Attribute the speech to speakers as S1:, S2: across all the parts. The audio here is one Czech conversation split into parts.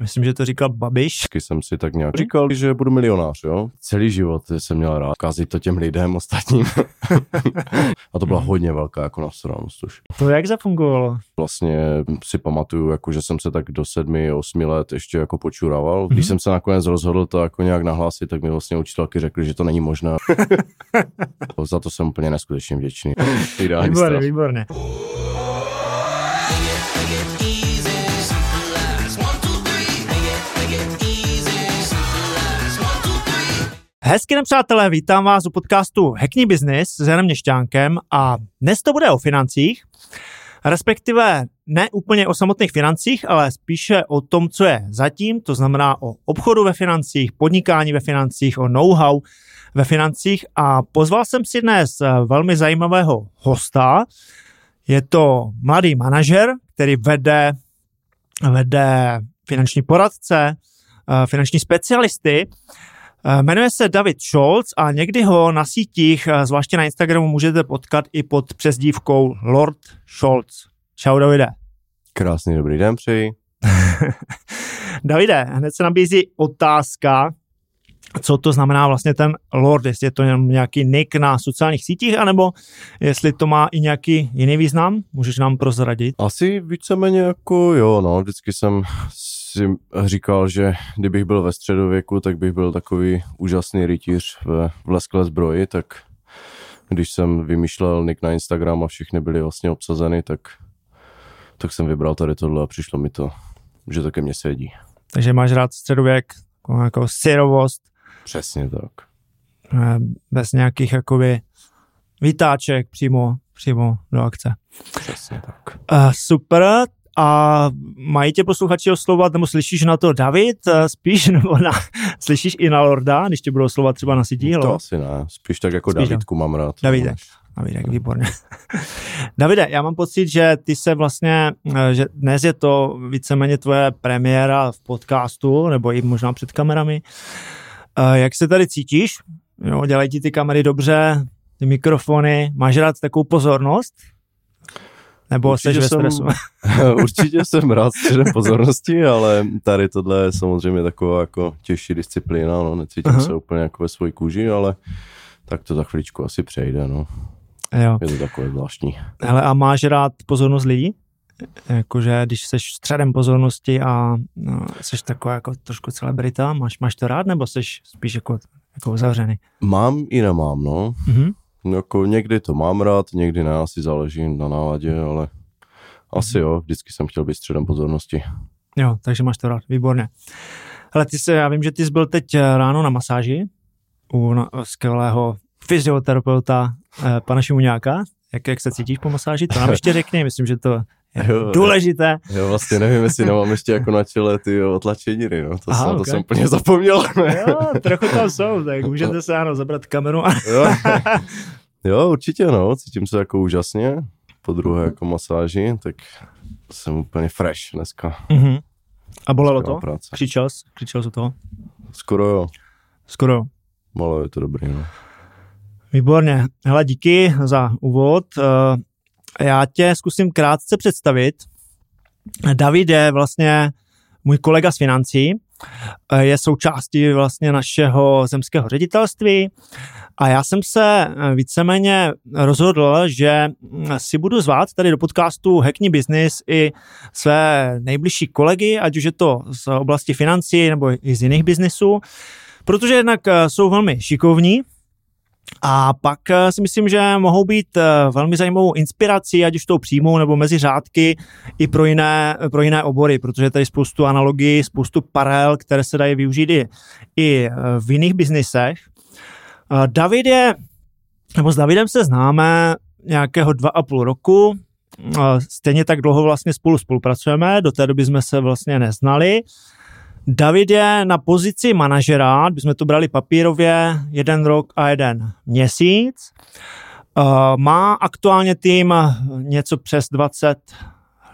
S1: myslím, že to říkal Babiš.
S2: Taky jsem si tak nějak říkal, že budu milionář, jo. Celý život jsem měl rád kázit to těm lidem ostatním. a to byla hodně velká jako nasranost už.
S1: To jak zafungovalo?
S2: Vlastně si pamatuju, jako, že jsem se tak do sedmi, osmi let ještě jako počuraval. Když mm-hmm. jsem se nakonec rozhodl to jako nějak nahlásit, tak mi vlastně učitelky řekli, že to není možné. Za to jsem úplně neskutečně vděčný.
S1: Ideální výborně, stav. výborně. Hezky den, přátelé, vítám vás u podcastu Hackney Business s Janem Měšťánkem a dnes to bude o financích, respektive ne úplně o samotných financích, ale spíše o tom, co je zatím, to znamená o obchodu ve financích, podnikání ve financích, o know-how ve financích a pozval jsem si dnes eh, velmi zajímavého hosta. Je to mladý manažer, který vede, vede finanční poradce, eh, finanční specialisty jmenuje se David Scholz a někdy ho na sítích, eh, zvláště na Instagramu, můžete potkat i pod přezdívkou Lord Scholz. Čau, Davide.
S2: Krásný dobrý den přeji.
S1: Davide, hned se nabízí otázka, co to znamená vlastně ten Lord, jestli je to jenom nějaký nick na sociálních sítích, anebo jestli to má i nějaký jiný význam, můžeš nám prozradit?
S2: Asi víceméně jako jo, no, vždycky jsem si říkal, že kdybych byl ve středověku, tak bych byl takový úžasný rytíř v, v lesklé zbroji, tak když jsem vymýšlel nick na Instagram a všichni byli vlastně obsazeny, tak, tak jsem vybral tady tohle a přišlo mi to, že to ke mně sedí.
S1: Takže máš rád středověk, jako, syrovost.
S2: Přesně tak.
S1: Eh, bez nějakých jakoby výtáček přímo, přímo do akce.
S2: Přesně tak.
S1: Uh, super, a mají tě posluchači oslovat, nebo slyšíš na to David eh, spíš, nebo na, slyšíš i na Lorda, když tě budou oslovat třeba na sítí?
S2: To asi ne, spíš tak jako spíš Davidku mám rád.
S1: Davidek. Davidek, výborně. Davide, já mám pocit, že ty se vlastně, eh, že dnes je to víceméně tvoje premiéra v podcastu, nebo i možná před kamerami. Eh, jak se tady cítíš? Jo, dělají ti ty kamery dobře, ty mikrofony, máš rád takovou pozornost? Nebo určitě jsi ve stresu?
S2: Jsem, určitě jsem rád středem pozornosti, ale tady tohle je samozřejmě taková jako těžší disciplína, no, necítím uh-huh. se úplně jako ve své kůži, ale tak to za chvíličku asi přejde, no. Jo. Je to takové zvláštní.
S1: Hele, a máš rád pozornost lidí? Jakože když jsi středem pozornosti a no, jsi taková jako trošku celebrita, máš, máš to rád, nebo jsi spíš jako, jako uzavřený?
S2: Mám i nemám, no. Uh-huh. Jako někdy to mám rád, někdy ne, asi záleží na náladě, ale asi jo, vždycky jsem chtěl být středem pozornosti.
S1: Jo, takže máš to rád, výborně. Ale ty se, já vím, že ty jsi byl teď eh, ráno na masáži u skvělého fyzioterapeuta eh, pana Šimuňáka. Jak, jak se cítíš po masáži? To nám ještě řekni, myslím, že to jo, důležité.
S2: Jo, vlastně nevím, jestli nemám ještě jako na čele ty otlačeniny, no. To, Aha, jsem, okay. to jsem úplně zapomněl.
S1: jo, trochu tam jsou, tak můžete se ano zabrat kameru.
S2: jo. jo, určitě no, cítím se jako úžasně po druhé jako masáži, tak jsem úplně fresh dneska.
S1: Mm-hmm. A bolelo to? Práce. Křičel jsi? Křičel jsi toho?
S2: Skoro jo.
S1: Skoro jo.
S2: Je to dobrý, no.
S1: Výborně. Hele, díky za úvod. Já tě zkusím krátce představit. David je vlastně můj kolega z financí, je součástí vlastně našeho zemského ředitelství a já jsem se víceméně rozhodl, že si budu zvát tady do podcastu Hackney Business i své nejbližší kolegy, ať už je to z oblasti financí nebo i z jiných biznisů, protože jednak jsou velmi šikovní, a pak eh, si myslím, že mohou být eh, velmi zajímavou inspirací, ať už tou přímou nebo mezi řádky, i pro jiné, pro jiné obory, protože tady spoustu analogií, spoustu paralel, které se dají využít i, i eh, v jiných biznisech. David je, nebo s Davidem se známe nějakého dva a půl roku, stejně tak dlouho vlastně spolu spolupracujeme, do té doby jsme se vlastně neznali. David je na pozici manažera, jsme to brali papírově, jeden rok a jeden měsíc. Uh, má aktuálně tým něco přes 20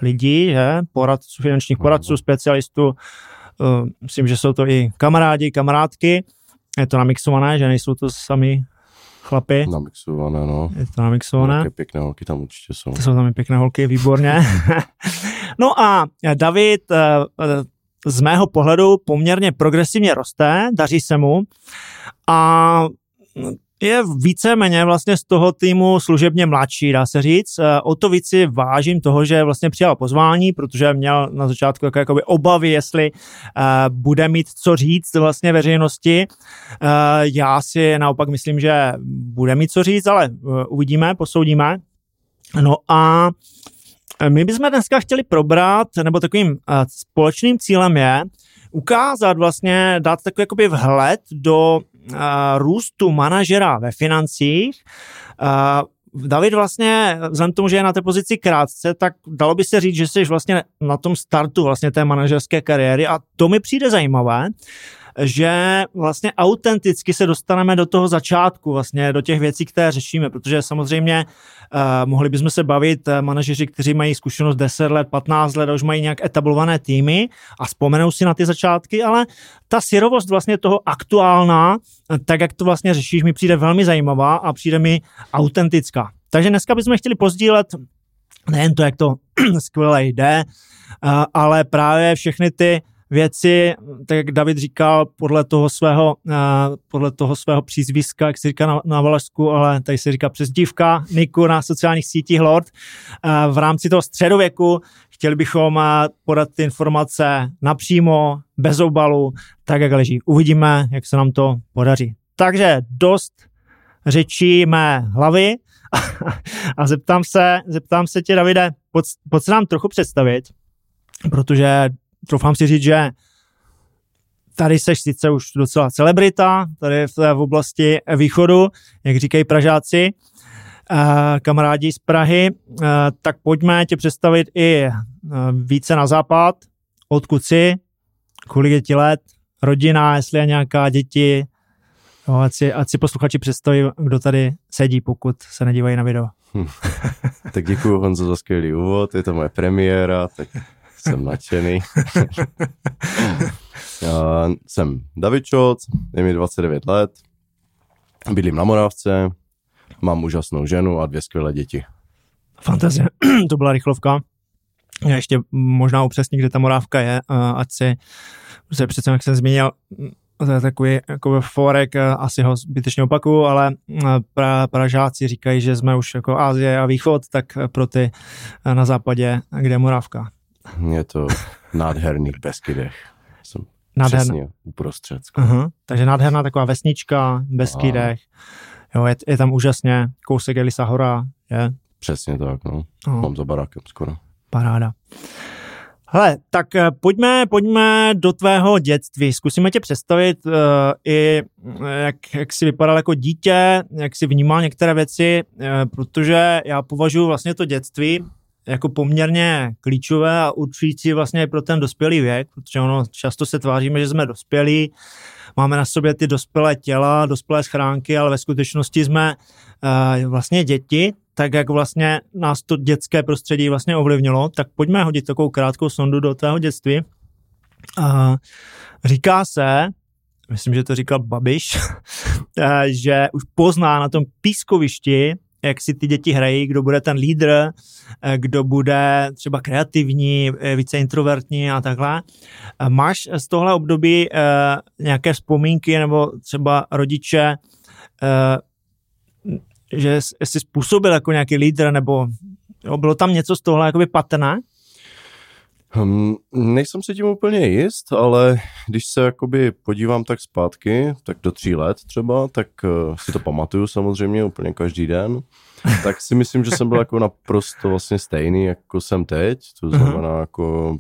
S1: lidí, že? poradců, finančních poradců, specialistů. Uh, myslím, že jsou to i kamarádi, kamarádky. Je to namixované, že nejsou to sami chlapy.
S2: Namixované, no.
S1: Je to namixované.
S2: Nějaké pěkné holky tam určitě jsou.
S1: To jsou tam i pěkné holky, výborně. no a David uh, z mého pohledu poměrně progresivně roste, daří se mu a je víceméně vlastně z toho týmu služebně mladší, dá se říct. Eh, o to víc si vážím toho, že vlastně přijal pozvání, protože měl na začátku jako, jakoby obavy, jestli uh, bude mít co říct vlastně veřejnosti. Uh, já si naopak myslím, že bude mít co říct, ale uh, uvidíme, posoudíme. No a my bychom dneska chtěli probrat, nebo takovým uh, společným cílem je ukázat vlastně, dát takový jakoby vhled do uh, růstu manažera ve financích. David vlastně, vzhledem tomu, že je na té pozici krátce, tak dalo by se říct, že jsi vlastně na tom startu vlastně té manažerské kariéry a to mi přijde zajímavé, že vlastně autenticky se dostaneme do toho začátku, vlastně do těch věcí, které řešíme, protože samozřejmě uh, mohli bychom se bavit uh, manažeři, kteří mají zkušenost 10 let, 15 let a už mají nějak etablované týmy a vzpomenou si na ty začátky, ale ta syrovost vlastně toho aktuálna, tak jak to vlastně řešíš, mi přijde velmi zajímavá a přijde mi autentická. Takže dneska bychom chtěli pozdílet nejen to, jak to skvěle jde, ale právě všechny ty věci, tak jak David říkal, podle toho svého, uh, podle toho svého přízviska, jak se říká na, na Valašsku, ale tady se říká přezdívka Niku na sociálních sítích Lord. Uh, v rámci toho středověku chtěli bychom uh, podat ty informace napřímo, bez obalu, tak jak leží. Uvidíme, jak se nám to podaří. Takže dost řečí mé hlavy a zeptám se, zeptám se tě, Davide, pojď, pojď se nám trochu představit, protože troufám si říct, že tady seš sice už docela celebrita, tady v té oblasti východu, jak říkají Pražáci, kamarádi z Prahy, tak pojďme tě představit i více na západ, odkud jsi, kolik je ti let, rodina, jestli je nějaká děti, jo, ať, si, ať si posluchači představí, kdo tady sedí, pokud se nedívají na video. Hm.
S2: tak děkuji Honzo za skvělý úvod, je to moje premiéra, tak jsem nadšený. Jsem David Šoc, je mi 29 let, bydlím na Moravce, mám úžasnou ženu a dvě skvělé děti.
S1: Fantazie, to byla rychlovka. Já ještě možná upřesně, kde ta Morávka je, ať si, protože přece jak jsem zmínil, to je takový jako forek, asi ho zbytečně opakuju, ale pra, Pražáci říkají, že jsme už jako Ázie a východ, tak pro ty na západě, kde je Morávka.
S2: Je to nádherných Beskydech. Jsem Nádherná. přesně uprostřed.
S1: Uh-huh. Takže nádherná taková vesnička, Beskydech. Jo, je, je tam úžasně, kousek Elisa hora, je?
S2: Přesně tak, no. Uh-huh. Mám za barákem skoro.
S1: Paráda. Hele, tak eh, pojďme, pojďme do tvého dětství. Zkusíme tě představit uh, i, eh, jak, jak jsi vypadal jako dítě, jak jsi vnímal některé věci, uh, protože já považuji vlastně to dětství jako poměrně klíčové a určující vlastně pro ten dospělý věk, protože ono často se tváříme, že jsme dospělí, máme na sobě ty dospělé těla, dospělé schránky, ale ve skutečnosti jsme uh, vlastně děti, tak jak vlastně nás to dětské prostředí vlastně ovlivnilo, tak pojďme hodit takovou krátkou sondu do tvého dětství. Uh, říká se, myslím, že to říkal Babiš, že už pozná na tom pískovišti, jak si ty děti hrají, kdo bude ten lídr, eh, kdo bude třeba kreativní, eh, více introvertní a takhle. Eh, máš z tohle období nějaké vzpomínky nebo třeba rodiče, že jsi způsobil jako nějaký lídr nebo jo, bylo tam něco z tohle jakoby patrné?
S2: Um, nejsem si tím úplně jist, ale když se jakoby podívám tak zpátky, tak do tří let třeba, tak uh, si to pamatuju samozřejmě úplně každý den, tak si myslím, že jsem byl jako naprosto vlastně stejný, jako jsem teď, to znamená jako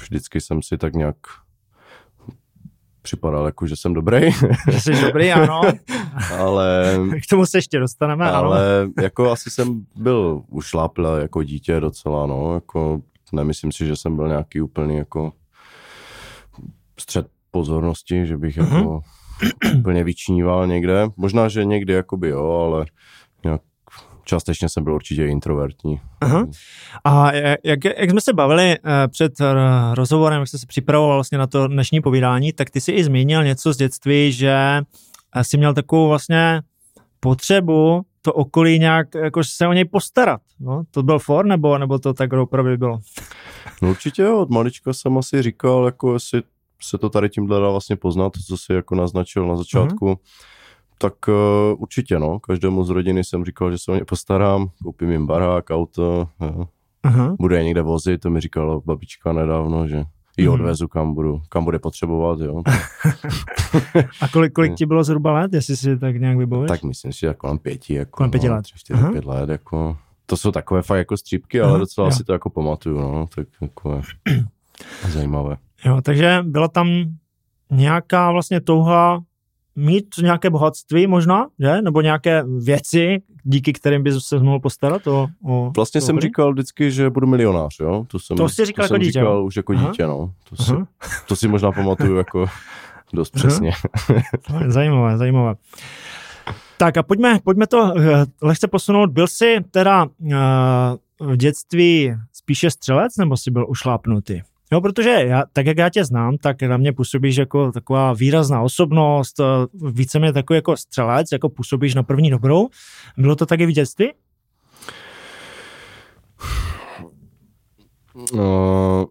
S2: vždycky jsem si tak nějak připadal jako, že jsem dobrý.
S1: Jsi dobrý, ano.
S2: ale...
S1: K tomu se ještě dostaneme,
S2: ale ano. jako asi jsem byl ušláplý jako dítě docela, no, jako nemyslím si, že jsem byl nějaký úplný jako střed pozornosti, že bych uh-huh. jako úplně vyčníval někde. Možná, že někdy jakoby jo, ale nějak částečně jsem byl určitě introvertní.
S1: Aha. A jak, jak jsme se bavili eh, před rozhovorem, jak jsi se připravoval vlastně na to dnešní povídání, tak ty si i zmínil něco z dětství, že eh, jsi měl takovou vlastně potřebu to okolí nějak jako se o něj postarat. No? To byl for, nebo, nebo to tak opravdu bylo?
S2: No určitě jo, od malička jsem asi říkal, jako jestli se to tady tímhle dá vlastně poznat, co si jako naznačil na začátku. Uh-huh. Tak uh, určitě, no. Každému z rodiny jsem říkal, že se o ně postarám, koupím jim barák, auto, jo. Uh-huh. bude je někde vozit, to mi říkala babička nedávno, že ji mhm. odvezu, kam, budu, kam bude potřebovat, jo.
S1: A kolik, kolik ti bylo zhruba let, jestli si tak nějak vybavíš?
S2: Tak myslím si, že kolem pěti, jako,
S1: kolem pěti no, let.
S2: Čtyři, pět let, jako. To jsou takové fakt jako střípky, ale docela jo. si to jako pamatuju, no, tak jako zajímavé.
S1: Jo, takže byla tam nějaká vlastně touha mít nějaké bohatství možná, že? Nebo nějaké věci, díky kterým bys se mohl postarat o, o
S2: Vlastně jsem hry? říkal vždycky, že budu milionář, jo?
S1: To, jsem, to jsi říkal
S2: to
S1: jako dítě,
S2: říkal už jako Aha. dítě, no. To si, to si možná pamatuju jako dost přesně.
S1: zajímavé, zajímavé. Tak a pojďme, pojďme to eh, lehce posunout. Byl jsi teda uh, v dětství spíše střelec, nebo jsi byl ušlápnutý? No, protože já, tak jak já tě znám, tak na mě působíš jako taková výrazná osobnost, eh, víceméně takový jako střelec, jako působíš na první dobrou. Bylo to taky v dětství?
S2: No,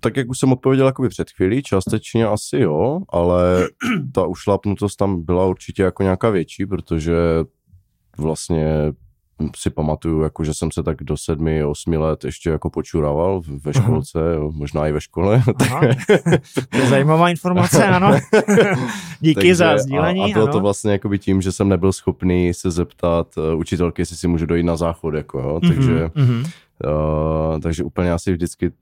S2: tak jak už jsem odpověděl jakoby před chvílí, částečně asi jo, ale ta ušlapnutost tam byla určitě jako nějaká větší, protože vlastně si pamatuju, jako, že jsem se tak do sedmi, osmi let ještě jako počurával ve školce, jo, možná i ve škole.
S1: Aha. to je zajímavá informace, ano. Díky Takže, za sdílení.
S2: A, a bylo ano. to vlastně jakoby tím, že jsem nebyl schopný se zeptat uh, učitelky, jestli si můžu dojít na záchod, jako, jo. Mhm, takže, mm-hmm. uh, takže úplně asi vždycky,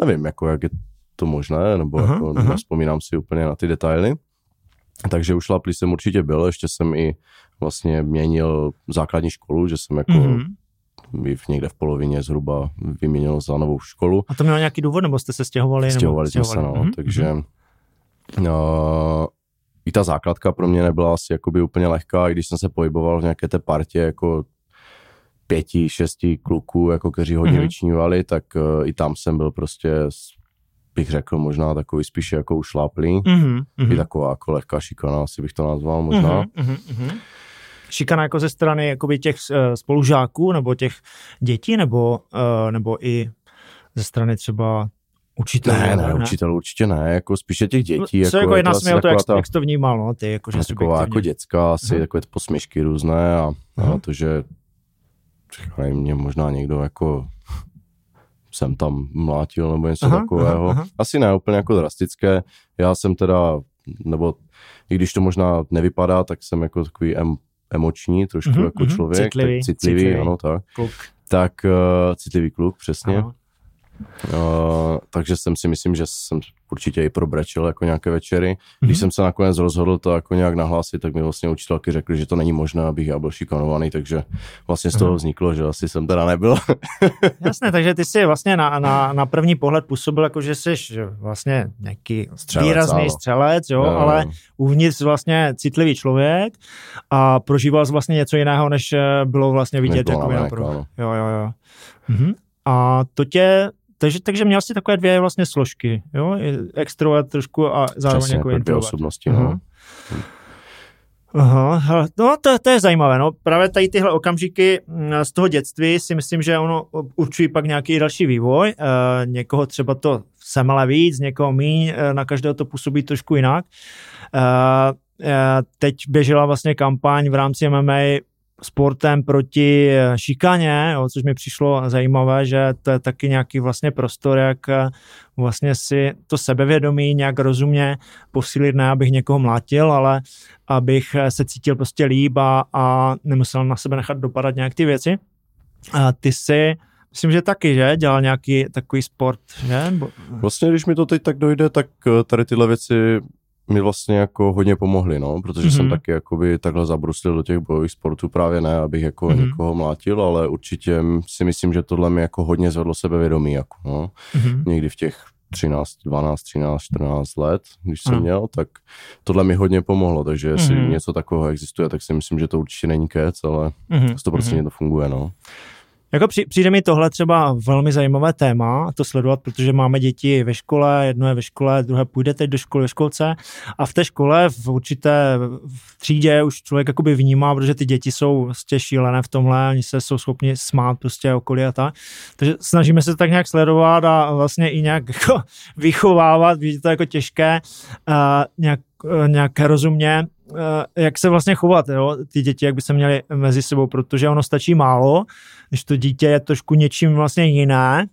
S2: nevím, jako, jak je to možné, nebo aha, jako, aha. nespomínám si úplně na ty detaily. Takže už šlaplý jsem určitě byl, ještě jsem i vlastně měnil základní školu, že jsem jako mm-hmm. v někde v polovině zhruba vyměnil za novou školu.
S1: A to mělo nějaký důvod, nebo jste se stěhovali?
S2: Stěhovali jsme se, no, mm-hmm. takže uh, i ta základka pro mě nebyla asi jakoby úplně lehká, i když jsem se pohyboval v nějaké té partě jako pěti, šesti kluků, jako kteří hodně mm-hmm. vyčnívali, tak uh, i tam jsem byl prostě bych řekl možná takový spíše jako ušláplý. Mm-hmm. I taková jako lehká šikana, asi bych to nazval možná. Mm-hmm.
S1: Šikana jako ze strany jakoby těch uh, spolužáků nebo těch dětí nebo, uh, nebo i ze strany třeba učitelů?
S2: Ne, ne, ne, učitelů určitě ne, jako spíše těch dětí.
S1: Co jako, jako jedna směl to, jak, ta, jak jsi to vnímal, no, ty jako, že
S2: Taková jako dětská, asi uh-huh. takové posměšky různé a, uh-huh. a to, že mě možná někdo jako jsem tam mlátil nebo něco aha, takového. Aha, aha. Asi ne úplně jako drastické. Já jsem teda, nebo i když to možná nevypadá, tak jsem jako takový em, emoční trošku uh-huh, jako uh-huh. člověk.
S1: Citlivý,
S2: tak citlivý, citlivý, ano, tak.
S1: Kluk.
S2: Tak uh, citlivý kluk, přesně. Aha. Uh, takže jsem si myslím, že jsem určitě i probrečil jako nějaké večery. Když mm-hmm. jsem se nakonec rozhodl to jako nějak nahlásit, tak mi vlastně učitelky řekli, že to není možné, abych já byl šikanovaný, takže vlastně z toho vzniklo, že asi jsem teda nebyl.
S1: Jasné, takže ty jsi vlastně na, na, na první pohled působil jako, že jsi vlastně nějaký střelec, výrazný áno. střelec, jo, no. ale uvnitř vlastně citlivý člověk a prožíval jsi vlastně něco jiného, než eh, bylo vlastně vidět. Jako jo, jo, jo. Mhm. A to tě takže, takže měl jsi takové dvě vlastně složky, jo? Extrovert trošku a zároveň Přesně, jako introvert.
S2: osobnosti, no.
S1: Aha, no to, to je zajímavé, no právě tady tyhle okamžiky mm, z toho dětství si myslím, že ono určují pak nějaký další vývoj, e, někoho třeba to semele víc, někoho míň, e, na každého to působí trošku jinak. E, teď běžela vlastně kampaň v rámci MMA sportem proti eh, šikaně, jo, což mi přišlo zajímavé, že to je taky nějaký vlastně prostor, jak eh, vlastně si to sebevědomí nějak rozumně posílit, ne abych někoho mlátil, ale abych eh, se cítil prostě líp a, a nemusel na sebe nechat dopadat nějak ty věci. A ty si Myslím, že taky, že? Dělal nějaký takový sport, že?
S2: Vlastně, když mi to teď tak dojde, tak tady tyhle věci mi vlastně jako hodně pomohli, no, protože mm-hmm. jsem mhm. taky jakoby takhle zabruslil do těch bojových sportů, právě ne, abych jako mm-hmm. někoho mlátil, ale určitě si myslím, že tohle mi jako hodně zvedlo sebevědomí, jako, no. Mm-hmm. Někdy v těch 13, 12, 13, 14 let, když jsem mm. měl, tak tohle mi hodně pomohlo, takže jestli mm. něco takového existuje, tak si myslím, že to určitě není kec, ale mm-hmm. 100% mm-hmm. to funguje, no.
S1: Jako při, přijde mi tohle třeba velmi zajímavé téma, to sledovat, protože máme děti ve škole, jedno je ve škole, druhé půjde teď do školy ve školce a v té škole v určité v třídě už člověk jakoby vnímá, protože ty děti jsou prostě šílené v tomhle, oni se jsou schopni smát prostě okolí a tak. Takže snažíme se tak nějak sledovat a vlastně i nějak jako vychovávat, vidíte to jako těžké, uh, nějak, uh, nějak rozumně, jak se vlastně chovat, jo, ty děti, jak by se měly mezi sebou, protože ono stačí málo, když to dítě je trošku něčím vlastně jiné,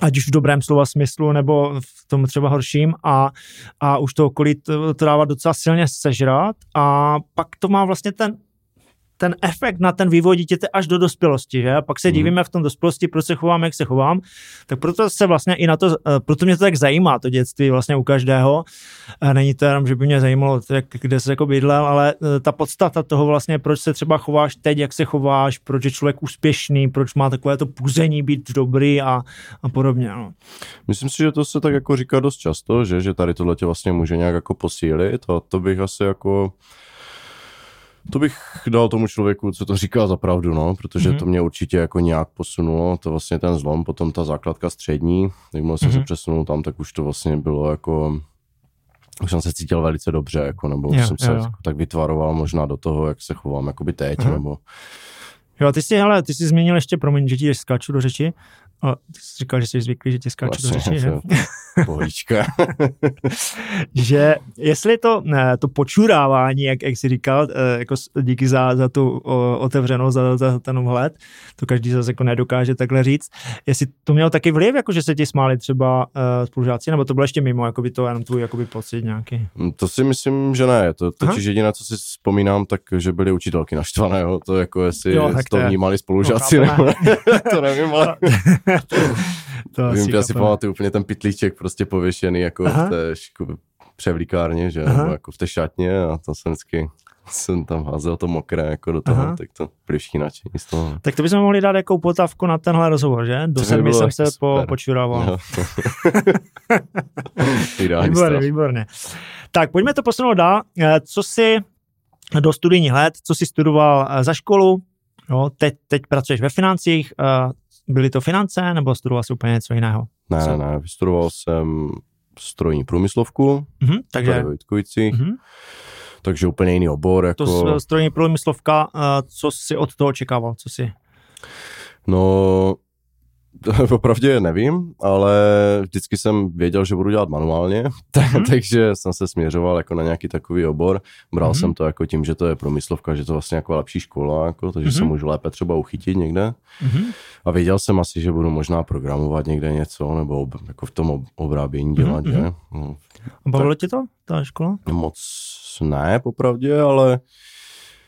S1: ať už v dobrém slova smyslu, nebo v tom třeba horším a, a už to okolí to, to dává docela silně sežrat a pak to má vlastně ten ten efekt na ten vývoj dítěte až do dospělosti, že? A pak se mhm. divíme v tom dospělosti, proč se chovám, jak se chovám. Tak proto se vlastně i na to, eh, proto mě to tak zajímá, to dětství vlastně u každého. Není to jenom, že by mě zajímalo, jak, kde se jako bydlel, ale eh, ta podstata toho vlastně, proč se třeba chováš teď, jak se chováš, proč je člověk úspěšný, proč má takové to puzení být dobrý a, a podobně. No.
S2: Myslím si, že to se tak jako říká dost často, že, že tady tohle tě vlastně může nějak jako posílit a to bych asi jako to bych dal tomu člověku, co to říká za pravdu, no, protože mm-hmm. to mě určitě jako nějak posunulo, to vlastně ten zlom, potom ta základka střední, jakmile jsem mm-hmm. se mhm. přesunul tam, tak už to vlastně bylo jako, už jsem se cítil velice dobře, jako, nebo jo, jsem se jo. Jako tak vytvaroval možná do toho, jak se chovám, jakoby teď, mm-hmm. nebo...
S1: Jo, ty jsi, hele, ty jsi změnil ještě, promiň, že ti skáču do řeči, a ty jsi říkal, že jsi zvyklý, že ti skáču vlastně, do řeči, že?
S2: Pohlička.
S1: že jestli to, ne, to počurávání, jak, jak jsi říkal, eh, jako díky za, za tu otevřenost, za, za ten vhled, to každý zase jako nedokáže takhle říct, jestli to mělo taky vliv, jako že se ti smáli třeba uh, spolužáci, nebo to bylo ještě mimo, jako by to jenom tvůj jakoby pocit nějaký?
S2: Mm, to si myslím, že ne, to totiž jediné, co si vzpomínám, tak že byly učitelky naštvané, jo? to jako jestli jo, to, to vnímali spolužáci, no, nebo to nevím, ale... to Vím, že si pamatuju úplně ten pitlíček prostě pověšený jako Aha. v té převlíkárně, že, nebo jako v té šatně a to jsem vždycky jsem tam házel to mokré jako do toho, Aha. tak to všichni nadšení z toho.
S1: Tak to bychom mohli dát jako potavku na tenhle rozhovor, že? Do sedmi jsem se po, počurával. výborně, výborně. Tak pojďme to posunout dál. Eh, co si do studijních let, co si studoval eh, za školu, jo, teď, teď pracuješ ve financích, eh, byly to finance, nebo studoval jsi úplně něco jiného?
S2: Ne, Co? ne, vystudoval jsem strojní průmyslovku, mm-hmm, takže... Mm-hmm. takže úplně jiný obor. Jako...
S1: To strojní průmyslovka, co jsi od toho očekával, co si?
S2: No, Opravdu nevím, ale vždycky jsem věděl, že budu dělat manuálně, mm-hmm. takže jsem se směřoval jako na nějaký takový obor. Bral mm-hmm. jsem to jako tím, že to je promyslovka, že to vlastně jako lepší škola, jako, takže mm-hmm. se můžu lépe třeba uchytit někde. Mm-hmm. A věděl jsem asi, že budu možná programovat někde něco, nebo ob, jako v tom obrábění mhm, dělat, mm-hmm. že? No,
S1: bavilo tě to, ta škola?
S2: Moc ne, popravdě, ale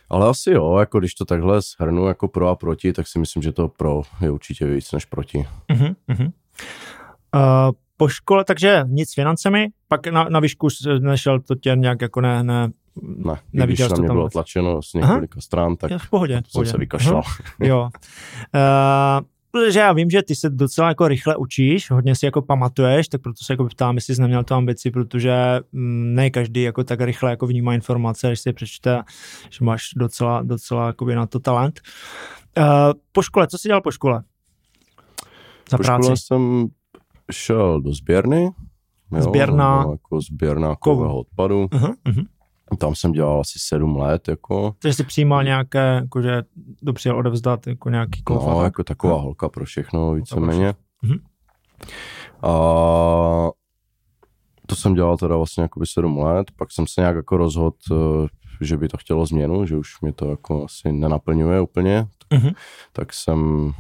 S2: ale asi jo, jako když to takhle shrnu jako pro a proti, tak si myslím, že to pro je určitě víc než proti. Uh-huh, uh-huh.
S1: Uh, po škole, takže nic s financemi, pak na, na výšku nešel to tě nějak jako ne, ne
S2: ne, když na mě bylo tlačeno z několika Aha. stran, tak v pohodě, to jsem se vykašlal.
S1: jo. Uh, protože já vím, že ty se docela jako rychle učíš, hodně si jako pamatuješ, tak proto se jako ptám, jestli jsi neměl tu ambici, protože mm, ne každý jako tak rychle jako vnímá informace, když si je přečte, že máš docela, docela jako na to talent. Uh, po škole, co jsi dělal po škole?
S2: Za po práci? škole jsem šel do sběrny.
S1: Sběrna?
S2: Jako sběrna kového odpadu. Uh-huh, uh-huh. Tam jsem dělal asi sedm let, jako.
S1: Takže jsi přijímal nějaké, jakože dopřijel odevzdat jako nějaký
S2: kov? No, jako taková no. holka pro všechno, víceméně. Mhm. A to jsem dělal teda vlastně jako by sedm let, pak jsem se nějak jako rozhodl, eh, že by to chtělo změnu, že už mě to jako asi nenaplňuje úplně, uh-huh. tak jsem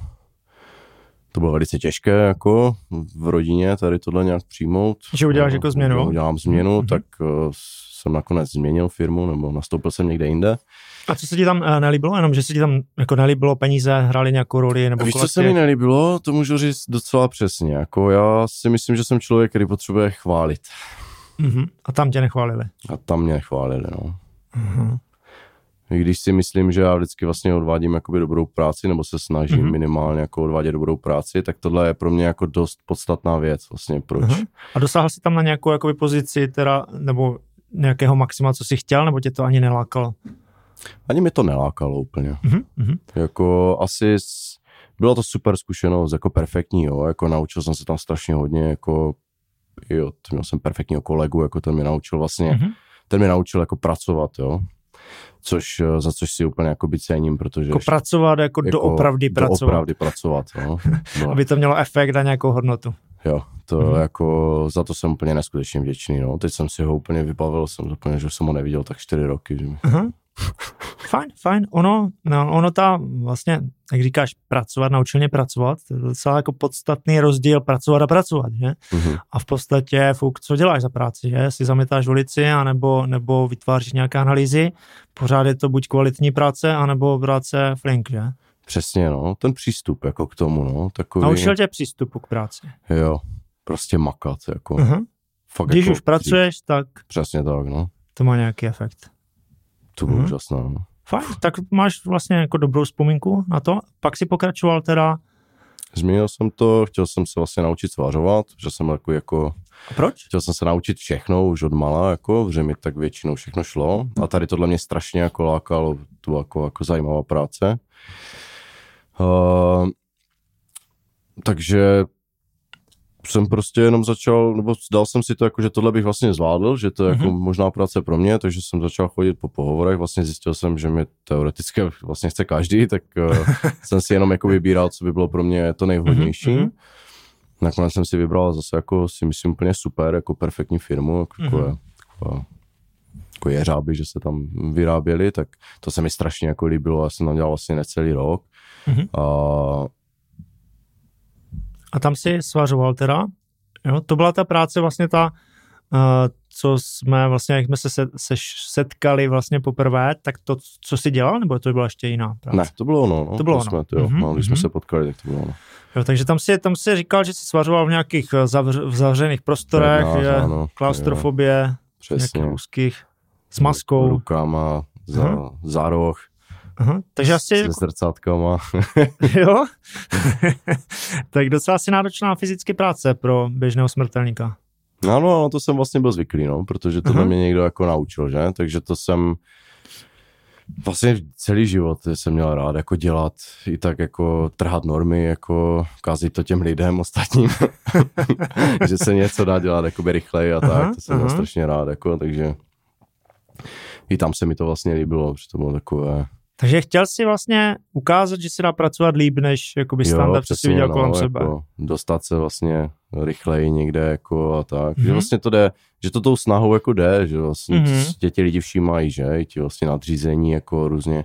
S2: to bylo velice těžké jako v rodině tady tohle nějak přijmout.
S1: Že uděláš jako změnu?
S2: Udělám změnu, uh-huh. tak uh, jsem nakonec změnil firmu nebo nastoupil jsem někde jinde.
S1: A co se ti tam uh, nelíbilo? Jenom, že se ti tam jako nelíbilo peníze, hráli nějakou roli? Nebo
S2: Víš, co se mi nelíbilo? To můžu říct docela přesně. Jako já si myslím, že jsem člověk, který potřebuje chválit.
S1: Uh-huh. A tam tě nechválili?
S2: A tam mě nechválili, no. Uh-huh. Když si myslím, že já vždycky vlastně odvádím jakoby dobrou práci, nebo se snažím uh-huh. minimálně jako odvádět dobrou práci, tak tohle je pro mě jako dost podstatná věc, vlastně proč. Uh-huh.
S1: A dosáhl jsi tam na nějakou jakoby pozici, teda, nebo nějakého maxima, co jsi chtěl, nebo tě to ani nelákalo?
S2: Ani mi to nelákalo úplně. Mm-hmm. Jako asi s, byla to super zkušenost, jako perfektní, jo, jako naučil jsem se tam strašně hodně, jako jo, měl jsem perfektního kolegu, jako ten mě naučil vlastně, mm-hmm. ten mě naučil jako pracovat, jo, což, eh, za což si úplně jako by cením, protože...
S1: Jako pracovat, jako, jako doopravdy pracovat.
S2: Doopravdy pracovat, no.
S1: no. Aby to mělo efekt a nějakou hodnotu.
S2: Jo, to mm-hmm. jako, za to jsem úplně neskutečně vděčný, no. Teď jsem si ho úplně vybavil, jsem úplně, že jsem ho neviděl tak čtyři roky. Že... Uh-huh.
S1: Fajn, fajn. Ono, no, ono ta vlastně, jak říkáš, pracovat, naučil mě pracovat, to je docela jako podstatný rozdíl pracovat a pracovat, že? Mm-hmm. A v podstatě, fuk, co děláš za práci, že? Si zametáš ulici, anebo, nebo vytváříš nějaké analýzy, pořád je to buď kvalitní práce, anebo práce flink, že?
S2: Přesně, no, ten přístup jako k tomu, no, takový...
S1: Naučil tě přístupu k práci.
S2: Jo, prostě makat, jako. Uh-huh.
S1: Fakt Když jako, už pracuješ, tak...
S2: Přesně tak, no.
S1: To má nějaký efekt.
S2: To bylo hmm. úžasné. No.
S1: Fajn, tak máš vlastně jako dobrou vzpomínku na to. Pak si pokračoval teda...
S2: Změnil jsem to, chtěl jsem se vlastně naučit svařovat, že jsem jako, jako
S1: a proč?
S2: Chtěl jsem se naučit všechno už od mala, jako, že mi tak většinou všechno šlo. A tady tohle mě strašně jako lákalo, to jako, jako zajímavá práce. Uh, takže jsem prostě jenom začal, nebo dal jsem si to jako, že tohle bych vlastně zvládl, že to je mm-hmm. jako možná práce pro mě, takže jsem začal chodit po pohovorech, vlastně zjistil jsem, že mi teoreticky vlastně chce každý, tak uh, jsem si jenom jako vybíral, co by bylo pro mě to nejvhodnější. Mm-hmm. Nakonec jsem si vybral zase jako si myslím úplně super, jako perfektní firmu, jako, mm-hmm. jako, jako jeřáby, že se tam vyráběli, tak to se mi strašně jako líbilo, já jsem tam dělal vlastně necelý rok. Mm-hmm. A
S1: a tam si svařoval teda. Jo? To byla ta práce vlastně ta, uh, co jsme vlastně, jak jsme se, se, se setkali vlastně poprvé, tak to, co jsi dělal, nebo to byla ještě jiná práce?
S2: Ne, to bylo ono. No.
S1: To bylo ono.
S2: Jsme, to, jo, mm-hmm. no, když mm-hmm. jsme se potkali, tak to bylo ono.
S1: Jo, takže tam si, tam si říkal, že jsi svařoval v nějakých eh, zavř, v zavřených prostorech, Prednář, je, ano, klaustrofobie, Přesně. nějakých úzkých, s maskou.
S2: Rukama, za, uh-huh. za roh.
S1: Aha, takže asi...
S2: Se zrcátkama.
S1: jo? tak docela asi náročná fyzicky práce pro běžného smrtelníka.
S2: Ano, no, to jsem vlastně byl zvyklý, no, protože to mě někdo jako naučil, že? Takže to jsem vlastně celý život jsem měl rád jako dělat, i tak jako trhat normy, jako kázit to těm lidem ostatním, že se něco dá dělat jakoby rychleji a tak, aha, to jsem měl strašně rád, jako, takže i tam se mi to vlastně líbilo, protože to bylo takové
S1: takže chtěl si vlastně ukázat, že se dá pracovat líp, než jakoby standard, co si viděl no, kolem sebe.
S2: Jako dostat se vlastně rychleji někde jako a tak. Mm-hmm. Že mhm. vlastně to jde, že to tou snahou jako jde, že vlastně mm-hmm. tě ti lidi všímají, že i ti vlastně nadřízení jako různě.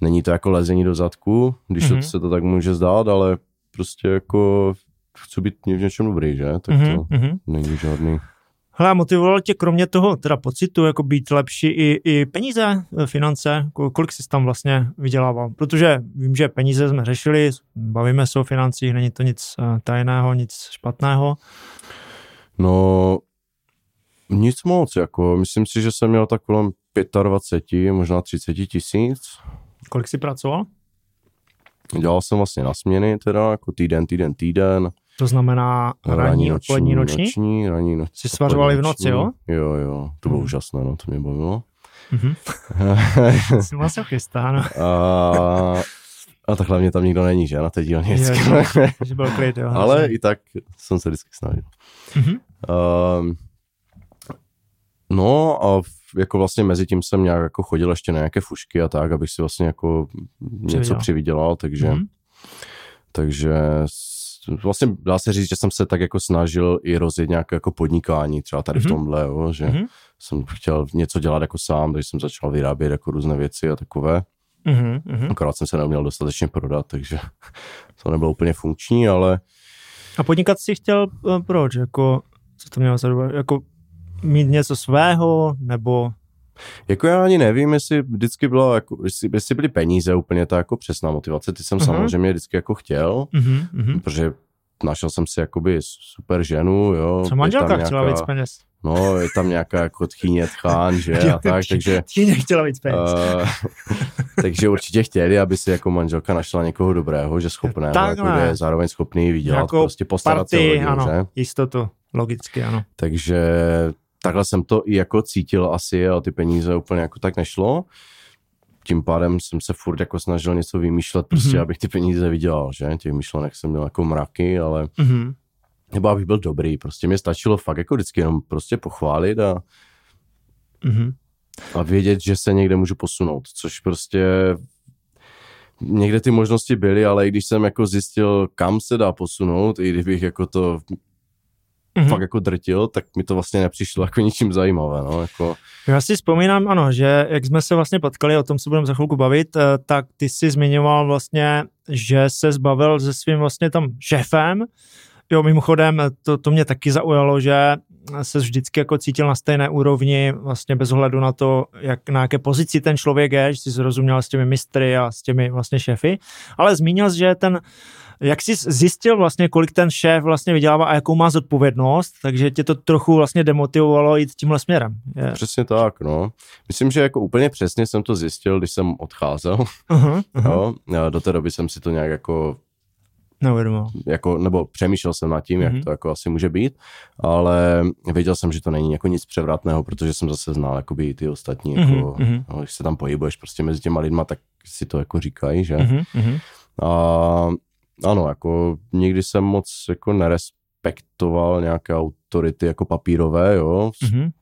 S2: Není to jako lezení do zadku, když mm-hmm. to se to tak může zdát, ale prostě jako chci být v něčem dobrý, že? Tak to mm-hmm. není žádný
S1: Hele, motivoval tě kromě toho teda pocitu, jako být lepší i, i peníze, e, finance, kolik jsi tam vlastně vydělával? Protože vím, že peníze jsme řešili, bavíme se o financích, není to nic e, tajného, nic špatného.
S2: No, nic moc, jako myslím si, že jsem měl tak kolem 25, možná 30 tisíc.
S1: Kolik jsi pracoval?
S2: Dělal jsem vlastně na směny, teda jako týden, týden, týden.
S1: To znamená ranní, odpolední, noční?
S2: Noční, ranní, noční.
S1: Jsi svařovali v noci, jo?
S2: Jo, jo, to bylo mm. úžasné, no, to mě bavilo.
S1: Mm-hmm. Jsem vlastně chystá, no.
S2: a, a tak hlavně tam nikdo není, že, na té dílně vždycky.
S1: Jo, že byl klid, jo.
S2: Ale i tak jsem se vždycky snažil. Mm-hmm. Um, no a jako vlastně mezi tím jsem nějak jako chodil ještě na nějaké fušky a tak, abych si vlastně jako něco přivydělal, takže mm-hmm. takže vlastně dá se říct, že jsem se tak jako snažil i rozjet nějaké jako podnikání, třeba tady mm-hmm. v mhm. tomhle, jo, že mm-hmm. jsem chtěl něco dělat jako sám, takže jsem začal vyrábět jako různé věci a takové. Mm-hmm. Akorát jsem se neuměl dostatečně prodat, takže to nebylo úplně funkční, ale...
S1: A podnikat si chtěl uh, proč? Jako, co to mělo za Jako mít něco svého, nebo
S2: jako já ani nevím, jestli vždycky bylo, jako, jestli, jestli byly peníze úplně ta jako přesná motivace, ty jsem uh-huh. samozřejmě vždycky jako chtěl, uh-huh. protože našel jsem si jakoby super ženu, jo.
S1: Co manželka nějaká, chtěla víc peněz?
S2: No, je tam nějaká jako tchýně tchán, že a tak, takže...
S1: Tchýně chtěla víc peněz. Uh,
S2: takže určitě chtěli, aby si jako manželka našla někoho dobrého, že schopného, jako je zároveň schopný vydělat, jako prostě postarat party, se hodinu,
S1: ano,
S2: že?
S1: jistotu, logicky, ano.
S2: Takže takhle jsem to i jako cítil asi a ty peníze úplně jako tak nešlo. tím pádem jsem se furt jako snažil něco vymýšlet, prostě
S1: Mhm.
S2: abych ty peníze vydělal, že? Těch myšlenek jsem měl jako mraky, ale
S1: Mhm.
S2: nebo abych byl dobrý, prostě mě stačilo fakt jako vždycky jenom prostě pochválit a,
S1: Mhm.
S2: a vědět, že se někde můžu posunout, což prostě někde ty možnosti byly, ale i když jsem jako zjistil, kam se dá posunout, i kdybych jako to
S1: Mhm.
S2: fakt jako drtil, tak mi to vlastně nepřišlo jako ničím zajímavé, no, jako
S1: Já si vzpomínám, ano, že jak jsme se vlastně potkali, o tom se budeme za chvilku bavit, eh, tak ty si zmiňoval vlastně, že se zbavil se svým vlastně tam šéfem. Jo, mimochodem, to, to mě taky zaujalo, že se vždycky jako cítil na stejné úrovni, vlastně bez ohledu na to, jak, na jaké pozici ten člověk je, že jsi zrozuměl s těmi mistry a s těmi vlastně šéfy, ale zmínil že ten, jak jsi zjistil vlastně, kolik ten šéf vlastně vydělává a jakou má zodpovědnost, takže tě to trochu vlastně demotivovalo jít tímhle směrem. Je.
S2: přesně tak, no. Myslím, že jako úplně přesně jsem to zjistil, když jsem odcházel,
S1: Uh-huh, uh-huh.
S2: jo. Do té doby jsem si to nějak jako
S1: Neuvědomoval.
S2: jako, nebo přemýšlel jsem nad tím,
S1: Mhm.
S2: jak to jako asi může být, ale věděl jsem, že to není jako nic převratného, protože jsem zase znal jakoby ty ostatní,
S1: Mhm,
S2: jako,
S1: mhm.
S2: no, když se tam pohybuješ prostě mezi těma lidma, tak si to jako říkají, že?
S1: Uh-huh.
S2: A ano, jako nikdy jsem moc jako nerespektoval nějaké autority jako papírové, jo,
S1: Uh-huh.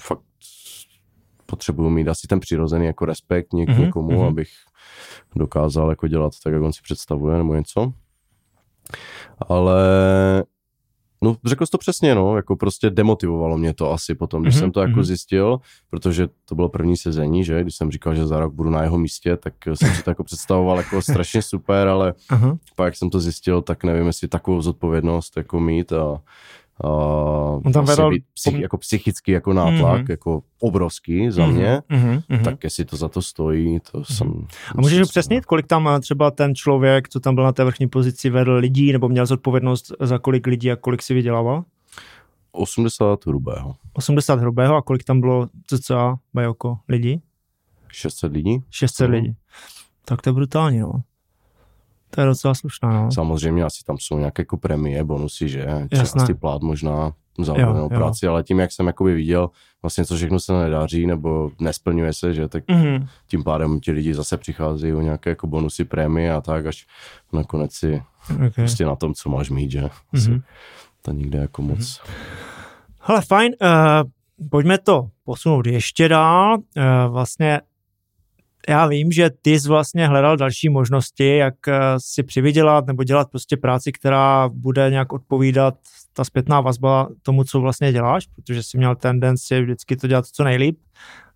S2: fakt potřebuju mít asi ten přirozený jako respekt něk-
S1: Mhm,
S2: někomu,
S1: mhm.
S2: abych dokázal jako dělat tak, jak on si představuje nebo něco. Ale no řekl jsi to přesně, no, jako prostě demotivovalo mě to asi potom, když
S1: Mhm,
S2: jsem to jako
S1: mhm.
S2: zjistil, protože to bylo první sezení, že, když jsem říkal, že za rok budu na jeho místě, tak jsem si to jako představoval jako strašně super, ale
S1: Aha.
S2: pak jak jsem to zjistil, tak nevím, jestli takovou zodpovědnost jako mít a, a
S1: On tam vedl
S2: být psych, jako psychický jako nátlak,
S1: Mhm.
S2: jako obrovský za mě,
S1: Uh-huh, uh-huh.
S2: tak jestli to za to stojí, to jsem...
S1: A můžeš upřesnit, kolik tam eh, třeba ten člověk, co tam byl na té vrchní pozici, vedl lidí, nebo měl zodpovědnost za kolik lidí a kolik si vydělával?
S2: 80 hrubého,
S1: 80 hrubého a kolik tam bylo cca Bajoko lidí?
S2: 600 lidí.
S1: 600
S2: Mhm.
S1: lidí. Tak to je brutální, no. To je docela slušná, no.
S2: Samozřejmě asi tam jsou nějaké jako premie, bonusy, že? Asi plát možná za
S1: Jo,
S2: odvedenou
S1: jo.
S2: práci, ale tím, jak jsem jakoby viděl, vlastně co všechno se nedaří nebo nesplňuje se, že tak
S1: Mhm.
S2: tím pádem ti lidi zase přicházejí o nějaké jako bonusy, prémie a tak, až nakonec si
S1: Okay.
S2: prostě na tom, co máš mít, že?
S1: Mhm.
S2: To nikde jako moc.
S1: Hele, fajn, uh, pojďme to posunout ještě dál. Uh, vlastně já vím, že ty jsi vlastně hledal další možnosti, jak uh, si přivydělat nebo dělat prostě práci, která bude nějak odpovídat ta zpětná vazba tomu, co vlastně děláš, protože jsi měl tendenci vždycky to dělat co nejlíp.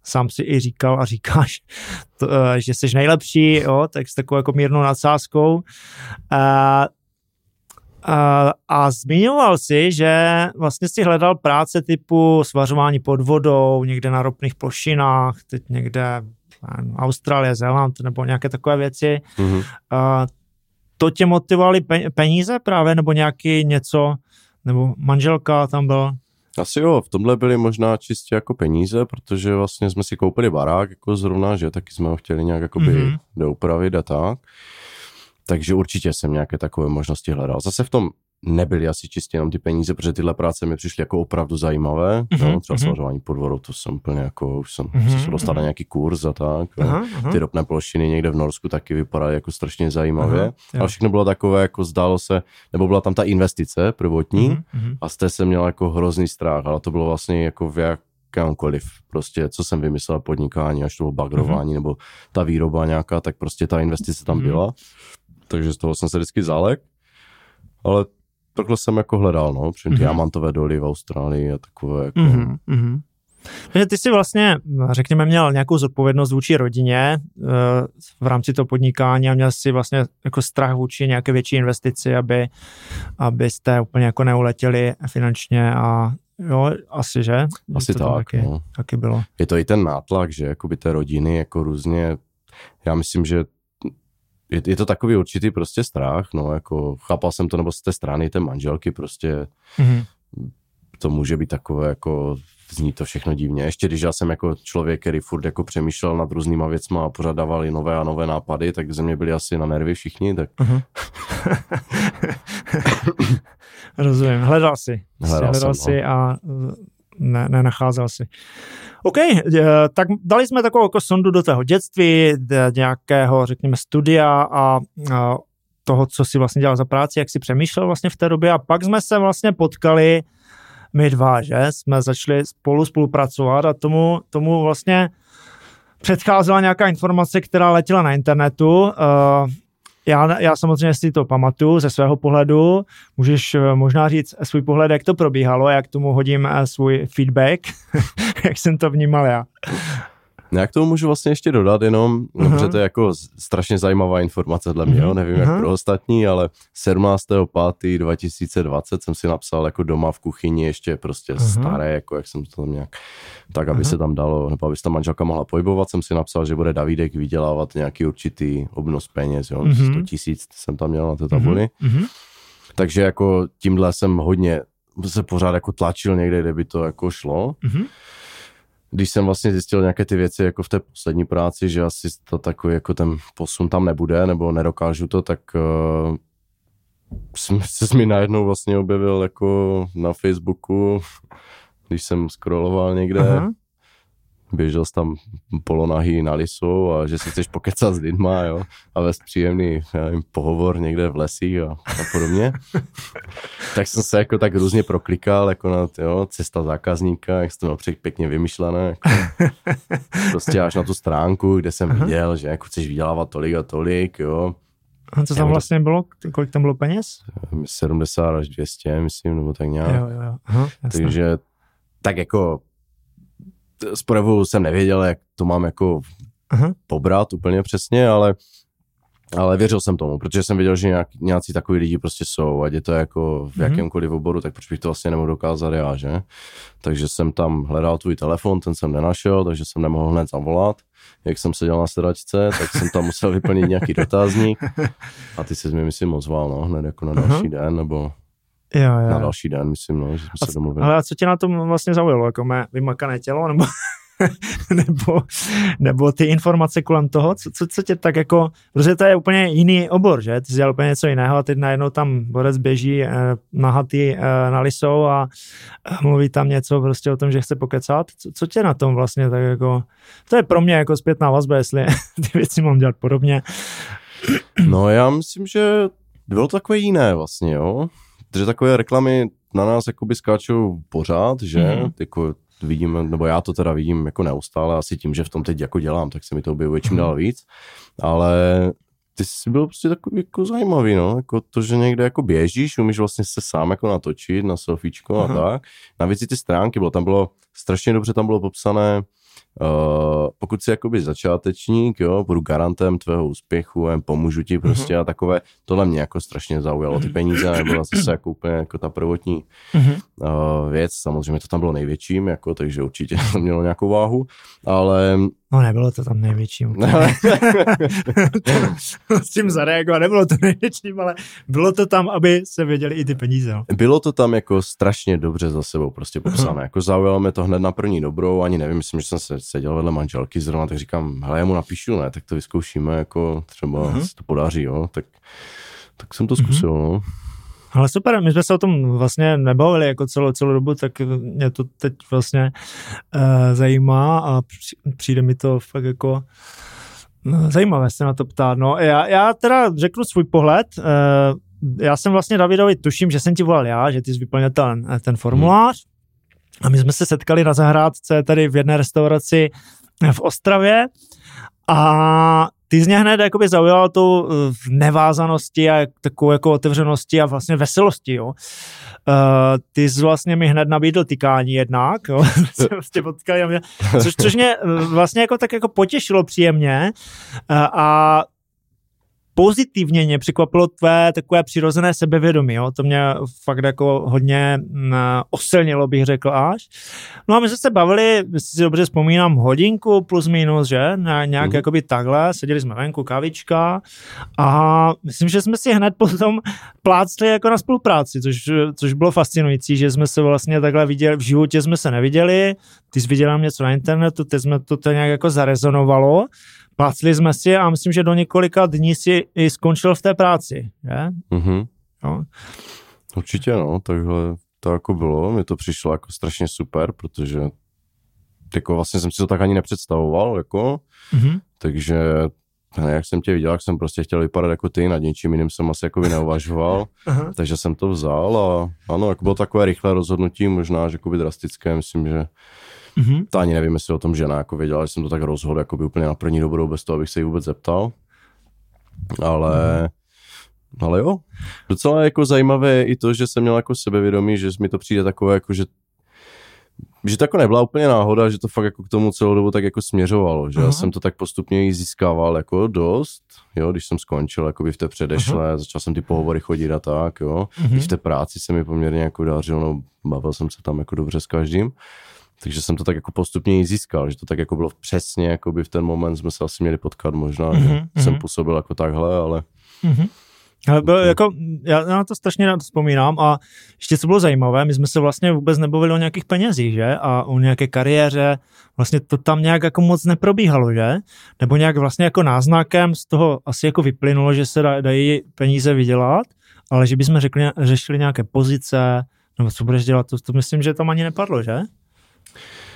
S1: Sám si i říkal a říkáš, to, uh, že jsi nejlepší, jo, tak s takovou jako mírnou nadsázkou. Uh, a, a zmiňoval si, že vlastně si hledal práce typu svařování pod vodou, někde na ropných plošinách, teď někde Austrálie, Zéland nebo nějaké takové věci.
S2: Mhm.
S1: A to tě motivovaly pe- peníze právě, nebo nějaký něco, nebo manželka tam byl?
S2: Asi jo, v tomhle byly možná čistě jako peníze, protože vlastně jsme si koupili barák jako zrovna, že taky jsme ho chtěli nějak jakoby
S1: Mhm.
S2: mm-hmm. doupravit a tak. Takže určitě jsem nějaké takové možnosti hledal. Zase v tom nebyly asi čistě jenom ty peníze, protože tyhle práce mi přišly jako opravdu zajímavé.
S1: Mhm,
S2: No, třeba
S1: mhm.
S2: svařování pod vodou, to jsem úplně jako, už jsem
S1: Mhm,
S2: se šel dostat
S1: mhm.
S2: na nějaký kurz a tak.
S1: Aha, aha.
S2: Ty ropné plošiny někde v Norsku taky vypadaly jako strašně zajímavě.
S1: Aha, jo.
S2: ale všechno bylo takové, jako zdálo se, nebo byla tam ta investice prvotní,
S1: Mhm, mhm.
S2: a z té jsem měl jako hrozný strach, ale to bylo vlastně jako v jakémkoliv, prostě co jsem vymyslel, podnikání, až to bylo bagrování, nebo ta výroba nějaká, tak prostě ta investice tam
S1: Mhm.
S2: byla, takže z toho jsem se vždycky zálek, ale takhle jsem jako hledal, no, při
S1: Mhm.
S2: diamantové doly v Austrálii a takové jako,
S1: Mhm, mhm. Takže ty jsi vlastně, řekněme, měl nějakou zodpovědnost vůči rodině eh, v rámci toho podnikání a měl si vlastně jako strach vůči nějaké větší investici, aby, abyste úplně jako neuletěli finančně a jo, asi, že?
S2: asi
S1: to
S2: tak,
S1: taky,
S2: no.
S1: taky bylo.
S2: Je to i ten nátlak, že jakoby té rodiny jako různě, já myslím, že je, je to takový určitý prostě strach, no, jako chápal jsem to, nebo z té strany té manželky prostě
S1: Mhm.
S2: to může být takové jako zní to všechno divně. Ještě když já jsem jako člověk, který furt jako přemýšlel nad různýma věcma a pořád dávali nové a nové nápady, tak ze mě byli asi na nervy všichni, tak
S1: Aha. Rozumím, hledal si.
S2: Hledal
S1: hledal
S2: jsem, no.
S1: si a eh, ne, nenacházel si. OK, eh, tak dali jsme takovou jako sondu do toho dětství, nějakého, řekněme, studia a, a toho, co si vlastně dělal za práci, jak si přemýšlel vlastně v té době a pak jsme se vlastně potkali my dva, že jsme začali spolu spolupracovat a tomu, tomu vlastně předcházela nějaká informace, která letěla na internetu. Uh, já, já samozřejmě si to pamatuju ze svého pohledu. Můžeš uh, možná říct svůj pohled, jak to probíhalo, jak tomu hodím uh, svůj feedback, jak jsem to vnímal já.
S2: No, já k tomu můžu vlastně ještě dodat jenom, uh-huh. protože to je jako strašně zajímavá informace dle mě, uh-huh. nevím uh-huh. jak pro ostatní, ale 17.5.2020 jsem si napsal jako doma v kuchyni ještě prostě uh-huh. staré, jako jak jsem to tam nějak, tak aby uh-huh. se tam dalo, nebo aby se tam manželka mohla pohybovat, jsem si napsal, že bude Davidek vydělávat nějaký určitý obnos peněz, jo, uh-huh. 100 tisíc jsem tam měl na té tabuli. Uh-huh. Takže jako tímhle jsem hodně se pořád jako tlačil někde, kde by to jako šlo. Uh-huh když jsem vlastně zjistil nějaké ty věci jako v té poslední práci, že asi to takový jako ten posun tam nebude, nebo nedokážu to, tak uh, jsem se mi najednou vlastně objevil jako na Facebooku, když jsem scrolloval někde, Aha běžel jsi tam polonahý na lisu a že si chceš pokecat s lidma, jo, a vést příjemný nevím, pohovor někde v lesích a, a podobně. tak jsem se jako tak různě proklikal, jako na jo, cesta zákazníka, jak to měl pěkně vymyšlené, jako, prostě až na tu stránku, kde jsem Aha. viděl, že jako chceš vydělávat tolik a tolik, jo.
S1: A co tam vlastně bylo? Kolik tam bylo peněz?
S2: 70 až 200, myslím, nebo tak nějak.
S1: Jo, jo, jo. Aha,
S2: Takže tak jako zpravu jsem nevěděl, jak to mám jako Aha. pobrat úplně přesně, ale ale věřil jsem tomu, protože jsem věděl, že nějak, nějací takový lidi prostě jsou, ať je to jako v mm-hmm. jakémkoliv oboru, tak proč bych to vlastně nemohl dokázat já, že? Takže jsem tam hledal tvůj telefon, ten jsem nenašel, takže jsem nemohl hned zavolat. Jak jsem seděl na sedačce, tak jsem tam musel vyplnit nějaký dotazník a ty se mi myslím ozval, no, hned jako na další den, nebo
S1: jo, jo.
S2: na další den, myslím, no, že jsme a, se domluvili.
S1: Ale a co tě na tom vlastně zaujalo, jako mé vymakané tělo, nebo, nebo, nebo ty informace kolem toho, co, co, co tě tak jako, protože to je úplně jiný obor, že? Ty jsi dělal úplně něco jiného a teď najednou tam borec běží eh, nahatý eh, na lisou a eh, mluví tam něco prostě o tom, že chce pokecat. Co, co tě na tom vlastně tak jako, to je pro mě jako zpětná vazba, jestli ty věci mám dělat podobně.
S2: No já myslím, že bylo to takové jiné vlastně, jo protože takové reklamy na nás jakoby skáčou pořád, že? Mm. jako vidím, nebo já to teda vidím jako neustále, asi tím, že v tom teď jako dělám, tak se mi to objevuje čím dál víc, ale ty jsi byl prostě takový jako zajímavý, no, jako to, že někde jako běžíš, umíš vlastně se sám jako natočit na selfiečko a tak. Navíc i ty stránky bylo, tam bylo strašně dobře, tam bylo popsané, Uh, pokud jsi jakoby začátečník, jo, budu garantem tvého úspěchu, jen pomůžu ti prostě uh-huh. a takové, tohle mě jako strašně zaujalo, ty peníze nebyla zase jako úplně jako ta prvotní uh-huh. uh, věc, samozřejmě to tam bylo největším, jako, takže určitě to mělo nějakou váhu, ale
S1: No nebylo to tam největším. S tím zareagovat, nebylo to největším, ale bylo to tam, aby se věděli i ty peníze. No.
S2: Bylo to tam jako strašně dobře za sebou prostě popsané. jako zaujalo mě to hned na první dobrou, ani nevím, myslím, že jsem se seděl vedle manželky zrovna, tak říkám, hele, já mu napíšu, ne, tak to vyzkoušíme, jako třeba uh-huh. se to podaří, jo, tak, tak jsem to mhm. zkusil, uh-huh. no.
S1: Ale super, my jsme se o tom vlastně nebavili jako celou, celou dobu, tak mě to teď vlastně uh, zajímá a přijde mi to fakt jako uh, zajímavé se na to ptát. No, já, já teda řeknu svůj pohled. Uh, já jsem vlastně Davidovi, tuším, že jsem ti volal já, že ty jsi vyplnil ten, ten formulář. A my jsme se setkali na zahrádce tady v jedné restauraci v Ostravě a ty z něj hned jakoby zaujala tu eh, nevázanosti a takovou jako otevřenosti a vlastně veselosti, jo. Uh, ty jsi vlastně mi hned nabídl tykání jednak, jo, vlastně mě, což, což mě eh, vlastně jako tak jako potěšilo příjemně uh, a pozitivně mě překvapilo tvé takové přirozené sebevědomí, jo? to mě fakt jako hodně mm, osilnilo, bych řekl až. No a my jsme se bavili, si dobře vzpomínám, hodinku plus minus, že, na nějak mm. jakoby takhle, seděli jsme venku, kavička a myslím, že jsme si hned potom plácli jako na spolupráci, což, což bylo fascinující, že jsme se vlastně takhle viděli, v životě jsme se neviděli, ty jsi viděl něco na internetu, teď jsme to, to nějak jako zarezonovalo Plácli jsme si a myslím, že do několika dní si i skončil v té práci, že?
S2: Mm-hmm. No. Určitě, no, takhle to jako bylo, mi to přišlo jako strašně super, protože jako vlastně jsem si to tak ani nepředstavoval, jako, mm-hmm. takže ne, jak jsem tě viděl, jak jsem prostě chtěl vypadat jako ty, nad něčím jiným jsem asi jako neuvažoval, takže jsem to vzal a ano, jako bylo takové rychlé rozhodnutí, možná, že by drastické, myslím, že mm-hmm. to ani nevím, jestli o tom žena jako věděla, že jsem to tak rozhodl, jako by úplně na první dobrou, bez toho, abych se jí vůbec zeptal, ale mm-hmm. Ale jo, docela jako zajímavé je i to, že jsem měl jako sebevědomí, že mi to přijde takové jako, že že to jako nebyla úplně náhoda, že to fakt jako k tomu celou dobu tak jako směřovalo, že uh-huh. já jsem to tak postupně i získával jako dost, jo, když jsem skončil jako v té předešlé, uh-huh. začal jsem ty pohovory chodit a tak, jo, uh-huh. i v té práci se mi poměrně jako dařilo, no, bavil jsem se tam jako dobře s každým, takže jsem to tak jako postupně i získal, že to tak jako bylo přesně, jako by v ten moment jsme se asi měli potkat možná, uh-huh. že uh-huh. jsem působil jako takhle, ale uh-huh.
S1: Ale bylo jako, já na to strašně rád vzpomínám a ještě co bylo zajímavé, my jsme se vlastně vůbec nebavili o nějakých penězích, že? A o nějaké kariéře, vlastně to tam nějak jako moc neprobíhalo, že? Nebo nějak vlastně jako náznakem z toho asi jako vyplynulo, že se dají peníze vydělat, ale že bychom řekli, řešili nějaké pozice, nebo co budeš dělat, to, to myslím, že tam ani nepadlo, že?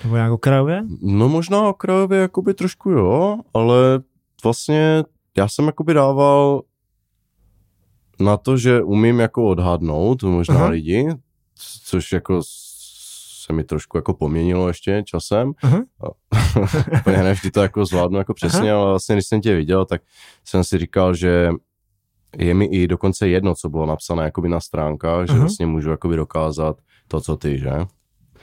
S1: Nebo nějak okrajově?
S2: No možná okrajově jakoby trošku jo, ale vlastně já jsem jakoby dával na to, že umím jako odhadnout možná Aha. lidi, což jako se mi trošku jako poměnilo ještě časem. Úplně ne vždy to jako zvládnu jako přesně, Aha. ale vlastně když jsem tě viděl, tak jsem si říkal, že je mi i dokonce jedno, co bylo napsané jakoby na stránkách, že Aha. vlastně můžu jakoby dokázat to, co ty, že?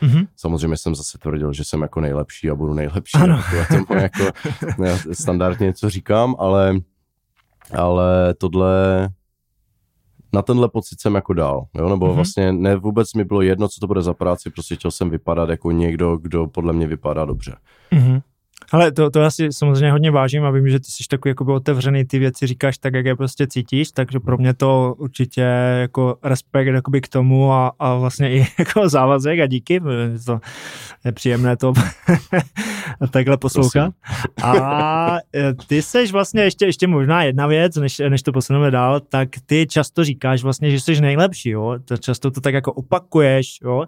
S2: Mm-hmm. Samozřejmě jsem zase tvrdil, že jsem jako nejlepší a budu nejlepší. Ano. Jako, to jako, ne, standardně něco říkám, ale, ale tohle na tenhle pocit jsem jako dál, jo? nebo mm-hmm. vlastně ne vůbec mi bylo jedno, co to bude za práci, prostě chtěl jsem vypadat jako někdo, kdo podle mě vypadá dobře. Mm-hmm.
S1: Ale to, to asi samozřejmě hodně vážím a vím, že ty jsi takový jakoby otevřený, ty věci říkáš tak, jak je prostě cítíš, takže pro mě to určitě jako respekt jakoby k tomu a, a vlastně i jako závazek a díky, to je příjemné to takhle poslouchat. A e, ty seš vlastně ještě, ještě možná jedna věc, než, než to posuneme dál, tak ty často říkáš vlastně, že jsi nejlepší, jo? To často to tak jako opakuješ, jo?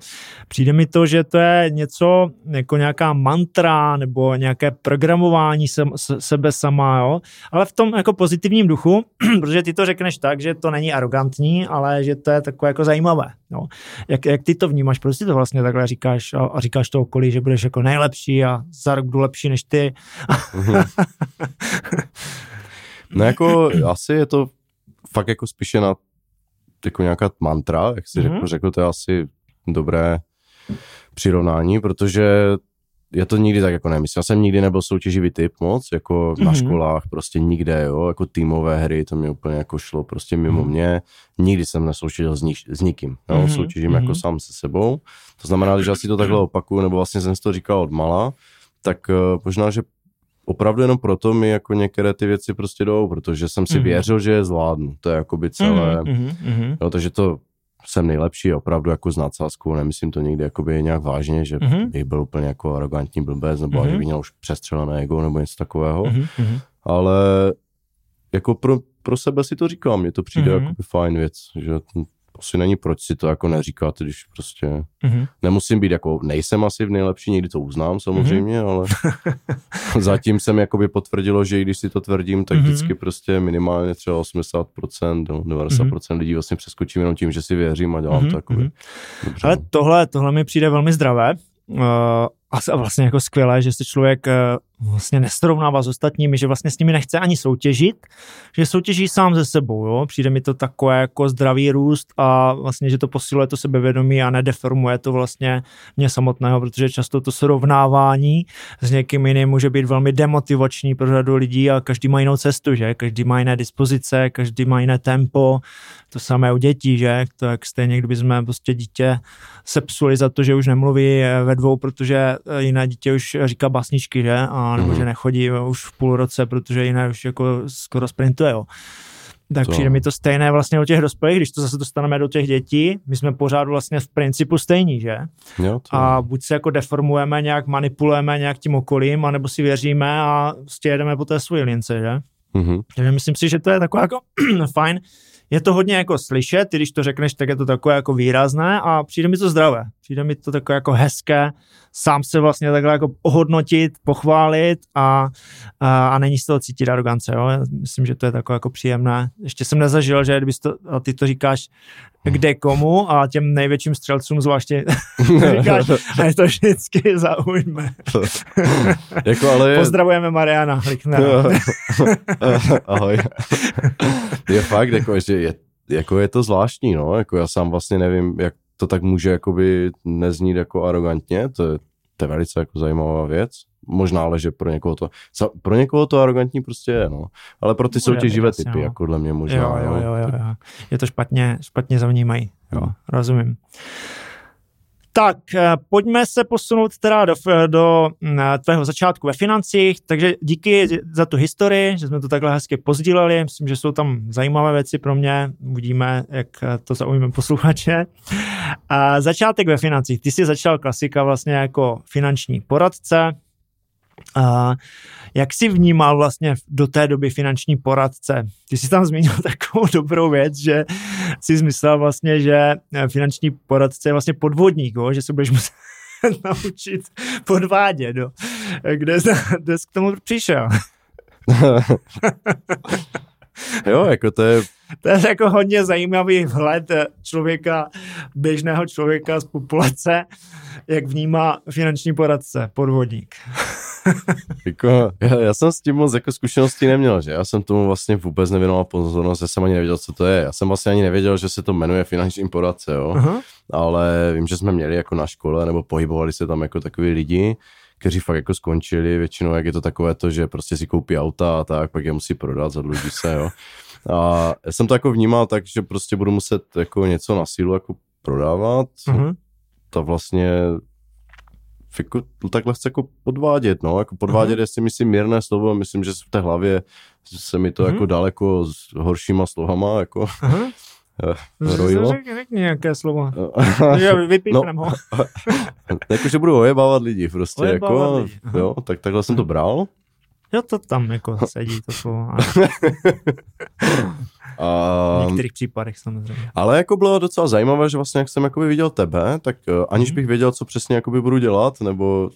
S1: Přijde mi to, že to je něco jako nějaká mantra nebo nějaké programování se, sebe sama, jo? ale v tom jako pozitivním duchu, protože ty to řekneš tak, že to není arrogantní, ale že to je takové jako zajímavé. Jo? Jak, jak ty to vnímáš, proč ty to vlastně takhle říkáš a, a říkáš to okolí, že budeš jako nejlepší a za rok budu lepší než ty.
S2: Mhm. no jako asi je to fakt jako spíše na jako nějaká mantra, jak jsi mm-hmm. řekl, řekl, to je asi dobré přirovnání, protože já to nikdy tak jako nemyslím. Já jsem nikdy nebyl soutěživý typ moc, jako mm-hmm. na mhm. školách, prostě nikde, jo, jako týmové hry, to mi úplně jako šlo prostě mimo mm-hmm. mě. Nikdy jsem nesoutěžil s, nik- s nikým, jo, mm-hmm. soutěžím mm-hmm. jako mhm. sám se sebou. To znamená, že asi to takhle opakuju, nebo vlastně jsem si to říkal od mala, tak uh, možná, že opravdu jenom proto mi jako některé ty věci prostě jdou, protože jsem si mm-hmm. věřil, že je zvládnu. To je jako by celé. Mm-hmm. Jo, takže to jsem nejlepší, opravdu jako s nadsázkou, nemyslím to někdy jakoby nějak vážně, že mm-hmm. bych byl úplně jako arrogantní blbec, nebo mm-hmm. že bych měl už přestřelené ego, nebo něco takového, mm-hmm. ale jako pro, pro sebe si to říkám, mně to přijde mm-hmm. jakoby fajn věc, že asi není proč si to jako neříkat, když prostě mm-hmm. nemusím být jako, nejsem asi v nejlepší, někdy to uznám samozřejmě, mm-hmm. ale zatím jsem jakoby potvrdilo, že i když si to tvrdím, tak mm-hmm. vždycky prostě minimálně třeba 80%, no, 90% mm-hmm. lidí vlastně přeskočím jenom tím, že si věřím a dělám mm-hmm. to jakoby. Mhm.
S1: Dobře. Ale tohle, tohle mi přijde velmi zdravé. Uh, a vlastně jako skvělé, že se člověk uh, vlastně nesrovnává s ostatními, že vlastně s nimi nechce ani soutěžit, že soutěží sám ze sebou, jo? přijde mi to takové jako zdravý růst a vlastně, že to posiluje to sebevědomí a nedeformuje to vlastně mě samotného, protože často to srovnávání s někým jiným může být velmi demotivační pro řadu lidí a každý má jinou cestu, že? Každý má jiné dispozice, každý má jiné tempo, to samé u dětí, že? To jak stejně, kdyby jsme prostě dítě sepsuli za to, že už nemluví ve dvou, protože jiné dítě už říká basničky, že? A nebo mm. že nechodí už v půl roce, protože jinak už jako skoro sprintuje. Jo. Tak to... přijde mi to stejné vlastně o těch dospělých, když to zase dostaneme do těch dětí, my jsme pořád vlastně v principu stejní, že? Jo, to... A buď se jako deformujeme, nějak manipulujeme nějak tím okolím, anebo si věříme a prostě jedeme po té svoji lince, že? Mm-hmm. Takže myslím si, že to je taková jako fajn je to hodně jako slyšet, když to řekneš, tak je to takové jako výrazné a přijde mi to zdravé. Přijde mi to takové jako hezké, sám se vlastně takhle jako ohodnotit, pochválit a, a, a není z toho cítit arogance. Jo? Já myslím, že to je takové jako příjemné. Ještě jsem nezažil, že kdyby to, a ty to říkáš kde komu a těm největším střelcům zvláště říkáš, a je to vždycky zaujme.
S2: jako ale je...
S1: Pozdravujeme Mariana
S2: Ahoj. je fakt, jako, že je, jako je to zvláštní, no, jako já sám vlastně nevím, jak to tak může jakoby neznít jako arrogantně, to je, to je velice jako zajímavá věc. Možná, ale že pro někoho to, pro někoho to arrogantní prostě je, no. Ale pro ty soutěživé typy, no. jako dle mě možná.
S1: Jo, jo, jo, jo, jo. Je to špatně, špatně zavnímají, jo, rozumím. Tak, eh, pojďme se posunout teda do, do mm, tvého začátku ve financích, takže díky za tu historii, že jsme to takhle hezky pozdíleli, myslím, že jsou tam zajímavé věci pro mě, uvidíme, jak to zaujíme posluchače. A začátek ve financích, ty jsi začal klasika vlastně jako finanční poradce, a jak jsi vnímal vlastně do té doby finanční poradce? Ty jsi tam zmínil takovou dobrou věc, že jsi zmyslel vlastně, že finanční poradce je vlastně podvodník, jo? že se budeš muset naučit podvádět. Jo? Kde, kde jsi k tomu přišel?
S2: jo, jako to je...
S1: To je jako hodně zajímavý vhled člověka, běžného člověka z populace, jak vnímá finanční poradce, podvodník.
S2: jako, já, já, jsem s tím moc jako zkušeností neměl, že já jsem tomu vlastně vůbec nevěnoval pozornost, já jsem ani nevěděl, co to je. Já jsem vlastně ani nevěděl, že se to jmenuje finanční poradce, jo. Uh-huh. Ale vím, že jsme měli jako na škole, nebo pohybovali se tam jako takový lidi, kteří fakt jako skončili, většinou jak je to takové to, že prostě si koupí auta a tak, pak je musí prodat, zadluží se, jo. A já jsem to jako vnímal tak, že prostě budu muset jako něco na sílu jako prodávat. Uh-huh. To vlastně jako, takhle chce jako podvádět, no, jako podvádět uh-huh. je si myslím mírné slovo, myslím, že v té hlavě se mi to uh-huh. jako daleko s horšíma slovama, jako uh-huh.
S1: rojilo. Řekni nějaké slovo. Vypíchnem no, ho.
S2: jakože budu ojebávat lidi prostě, ojebávat jako, lidi. jo, tak takhle jsem to bral.
S1: Jo, to tam jako sedí to slovo. A, v některých případech samozřejmě.
S2: Ale jako bylo docela zajímavé, že vlastně jak jsem jakoby viděl tebe, tak uh, aniž mm. bych věděl, co přesně jakoby budu dělat, nebo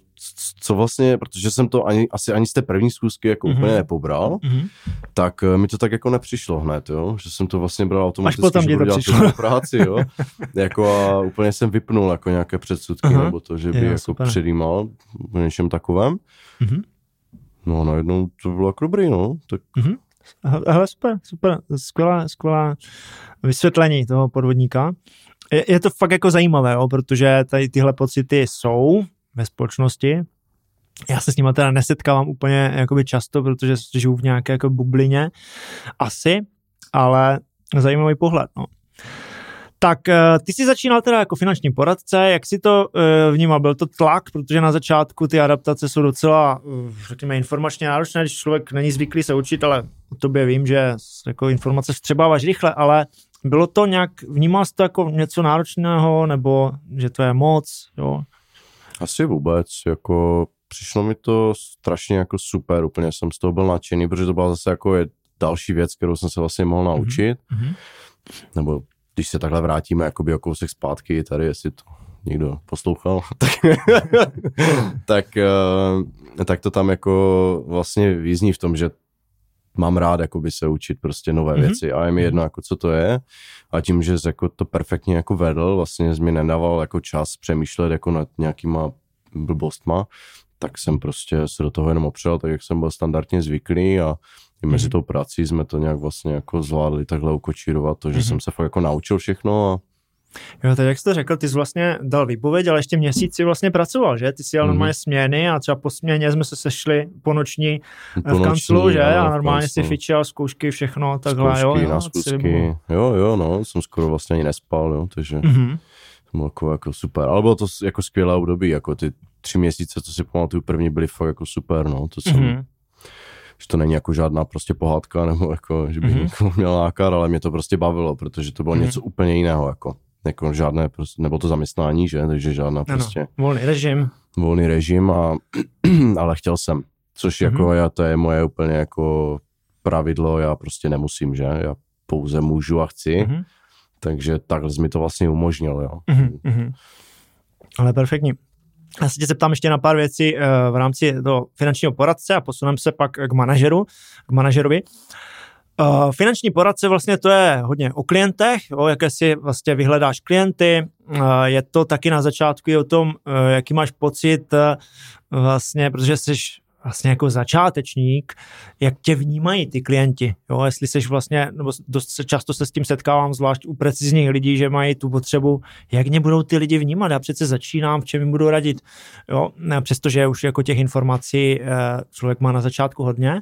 S2: co vlastně, protože jsem to ani, asi ani z té první zkusky jako mm-hmm. úplně nepobral, mm-hmm. tak uh, mi to tak jako nepřišlo hned, jo, že jsem to vlastně bral automaticky, Až potom že budu dělat přišlo. práci, jo, jako a úplně jsem vypnul jako nějaké předsudky, uh-huh. nebo to, že by jo, jako super. předjímal v něčem takovém. Mm-hmm. No a najednou to bylo jako dobrý, no, tak mm-hmm.
S1: Hele, super, super, skvělá, skvělá vysvětlení toho podvodníka. Je, je to fakt jako zajímavé, jo, protože tady tyhle pocity jsou ve společnosti. Já se s nimi teda nesetkávám úplně jakoby často, protože žiju v nějaké jako bublině asi, ale zajímavý pohled. No. Tak eh, ty jsi začínal teda jako finanční poradce, jak jsi to eh, vnímal? Byl to tlak, protože na začátku ty adaptace jsou docela, eh, řekněme, informačně náročné, když člověk není zvyklý se učit, ale o tobě vím, že jako informace vstřebáváš rychle, ale bylo to nějak, vnímal jsi to jako něco náročného, nebo že to je moc, jo?
S2: Asi vůbec, jako přišlo mi to strašně jako super, úplně jsem z toho byl nadšený, protože to byla zase jako je další věc, kterou jsem se vlastně mohl mhm, naučit, mm-hmm. nebo když se takhle vrátíme jakoby o kousek zpátky tady, jestli to někdo poslouchal, tak, tak, uh, tak to tam jako vlastně význí v tom, že mám rád jakoby se učit prostě nové mm-hmm. věci a je mi jedno jako co to je a tím, že jako to perfektně jako vedl, vlastně mi nedával jako čas přemýšlet jako nad nějakýma blbostma, tak jsem prostě se do toho jenom opřel, tak jak jsem byl standardně zvyklý a i mezi mm-hmm. tou prací jsme to nějak vlastně jako zvládli takhle ukočírovat, to, že mm-hmm. jsem se fakt jako naučil všechno a
S1: Jo, tak jak jsi to řekl, ty jsi vlastně dal výpověď, ale ještě měsíc si vlastně pracoval, že? Ty jsi jel mm. normálně směny a třeba po směně jsme se sešli po noční, po v kanclu, že? A normálně si fičil zkoušky, všechno, takhle,
S2: zkoušky,
S1: jo.
S2: Na zkoušky. Jo, jo, no, jsem skoro vlastně ani nespal, jo, takže mm-hmm. to bylo jako, jako super. Ale bylo to jako skvělé období, jako ty tři měsíce, co si pamatuju, první byly fakt jako super, no, to jsem, mm-hmm že to není jako žádná prostě pohádka, nebo jako, že bych mm-hmm. někoho měl nákar, ale mě to prostě bavilo, protože to bylo mm-hmm. něco úplně jiného, jako, jako žádné, prostě, nebo to zaměstnání, že, takže žádná prostě. Ano,
S1: volný režim.
S2: Volný režim, a, ale chtěl jsem, což mm-hmm. jako já, to je moje úplně jako pravidlo, já prostě nemusím, že, já pouze můžu a chci. Mm-hmm. Takže takhle mi to vlastně umožnil, jo. Mm-hmm.
S1: Ale perfektní. Já se tě zeptám ještě na pár věcí uh, v rámci toho finančního poradce a posuneme se pak k manažeru, k manažerovi. Uh, finanční poradce vlastně to je hodně o klientech, jo, jaké si vlastně vyhledáš klienty, uh, je to taky na začátku i o tom, jaký máš pocit vlastně, protože jsi vlastně jako začátečník, jak tě vnímají ty klienti, jo, jestli seš vlastně, nebo dost často se s tím setkávám, zvlášť u precizních lidí, že mají tu potřebu, jak mě budou ty lidi vnímat, já přece začínám, v čem jim budu radit, jo, přestože už jako těch informací eh, člověk má na začátku hodně.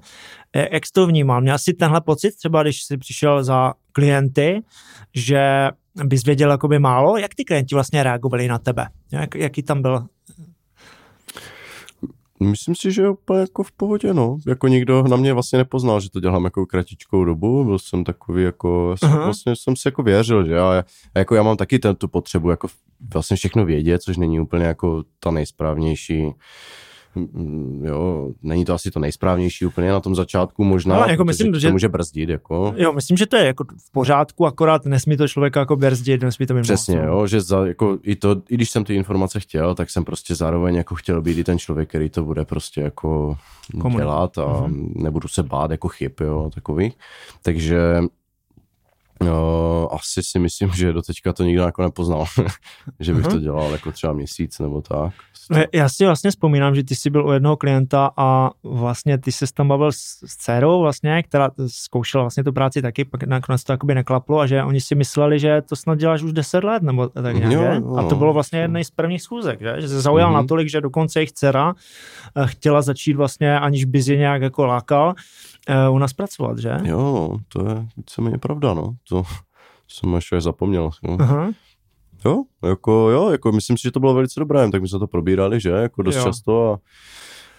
S1: Eh, jak jsi to vnímal? Měl jsi tenhle pocit třeba, když jsi přišel za klienty, že bys věděl jakoby málo, jak ty klienti vlastně reagovali na tebe? Jak, jaký tam byl
S2: Myslím si, že úplně jako v pohodě, no. Jako nikdo na mě vlastně nepoznal, že to dělám jako kratičkou dobu, byl jsem takový jako, jsem, vlastně jsem si jako věřil, že já, jako já mám taky ten, tu potřebu jako vlastně všechno vědět, což není úplně jako ta nejsprávnější jo, není to asi to nejsprávnější úplně na tom začátku možná, no, jako myslím, že to může brzdit. Jako.
S1: Jo, myslím, že to je jako v pořádku, akorát nesmí to člověka jako brzdit, nesmí to být
S2: Přesně, moc, jo, že za, jako i, to, i když jsem ty informace chtěl, tak jsem prostě zároveň jako chtěl být i ten člověk, který to bude prostě jako Komunit. dělat a uh-huh. nebudu se bát jako chyb, jo, takový. Takže No, asi si myslím, že do teďka to nikdo jako nepoznal, že bych to dělal jako třeba měsíc nebo tak.
S1: Já si vlastně vzpomínám, že ty jsi byl u jednoho klienta a vlastně ty se tam bavil s, s dcerou vlastně, která zkoušela vlastně tu práci taky, pak nakonec to jakoby neklaplo a že oni si mysleli, že to snad děláš už 10 let nebo tak nějak, jo, jo. A to bylo vlastně jedna z prvních schůzek, že, že se zaujal uh-huh. natolik, že dokonce jejich dcera eh, chtěla začít vlastně, aniž by je nějak jako lákal, eh, u nás pracovat, že?
S2: Jo, to je víceméně pravda, no. To jsem až zapomněl. No. Uh-huh. Jo, jako jo, jako myslím si, že to bylo velice dobré, tak my jsme to probírali, že, jako dost jo. často a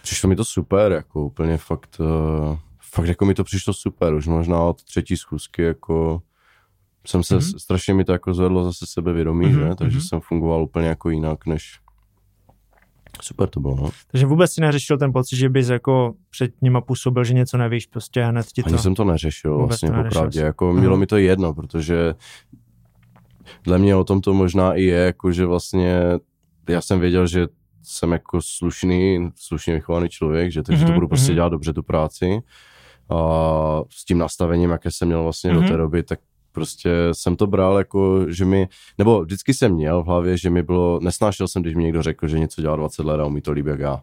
S2: přišlo mi to super, jako úplně fakt, uh, fakt jako mi to přišlo super, už možná od třetí schůzky, jako jsem se, mm-hmm. strašně mi to jako zvedlo zase sebevědomí, mm-hmm. že, takže mm-hmm. jsem fungoval úplně jako jinak, než Super to bylo, no.
S1: Takže vůbec si neřešil ten pocit, že bys jako před nima působil, že něco nevíš, prostě hned ti to...
S2: Ani jsem to neřešil vůbec vlastně popravdě, jako bylo mi to jedno, protože dle mě o tom to možná i je, jako že vlastně já jsem věděl, že jsem jako slušný, slušně vychovaný člověk, že takže mm-hmm, to mhm, budu prostě mm-hmm. dělat dobře tu práci. A s tím nastavením, jaké jsem měl vlastně mm-hmm. do té mhm. doby, tak prostě jsem to bral jako, že mi, nebo vždycky jsem měl v hlavě, že mi bylo, nesnášel jsem, když mi někdo řekl, že něco dělá 20 let a umí to líbí jak já.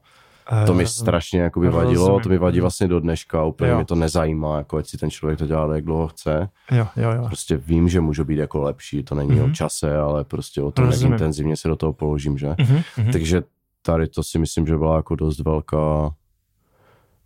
S2: To mi strašně jako by vadilo, to mi vadí vlastně do dneška, úplně jo. mě to nezajímá, jako ať si ten člověk to dělá, jak dlouho chce.
S1: Jo, jo, jo.
S2: Prostě vím, že můžu být jako lepší, to není mm-hmm. o čase, ale prostě o tom, jak intenzivně se do toho položím, že? Mm-hmm. Takže tady to si myslím, že byla jako dost velká,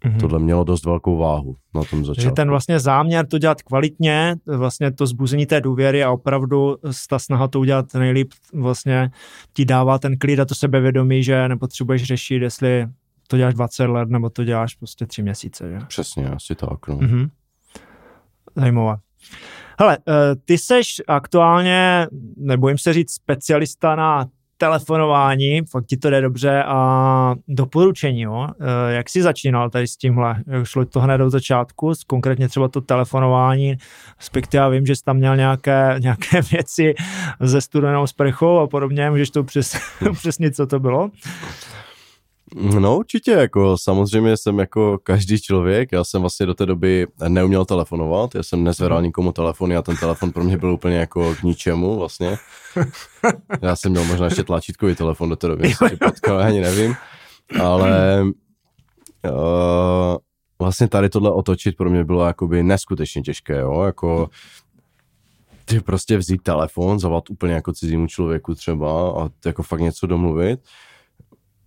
S2: mm-hmm. tohle mělo dost velkou váhu na tom začátku.
S1: Že ten vlastně záměr to dělat kvalitně, vlastně to zbuzení té důvěry a opravdu ta snaha to udělat nejlíp vlastně ti dává ten klid a to sebevědomí, že nepotřebuješ řešit, jestli to děláš 20 let, nebo to děláš prostě 3 měsíce, že?
S2: Přesně, asi tak, no. Mm-hmm.
S1: Zajímavé. Hele, eh, ty seš aktuálně, nebojím se říct, specialista na telefonování, fakt ti to jde dobře a doporučení, jo? Eh, jak jsi začínal tady s tímhle? Šlo to hned do začátku, konkrétně třeba to telefonování, respektive já vím, že jsi tam měl nějaké, nějaké věci ze studenou sprchou a podobně, můžeš to přes, přesnit, co to bylo?
S2: No určitě, jako samozřejmě jsem jako každý člověk, já jsem vlastně do té doby neuměl telefonovat, já jsem nezvedal mhm. nikomu telefony a ten telefon pro mě byl úplně jako k ničemu vlastně. Já jsem měl možná ještě tlačítkový telefon do té doby, jsem potkal, ani nevím, ale uh, vlastně tady tohle otočit pro mě bylo jakoby neskutečně těžké, jo, jako ty prostě vzít telefon, zavolat úplně jako cizímu člověku třeba a jako fakt něco domluvit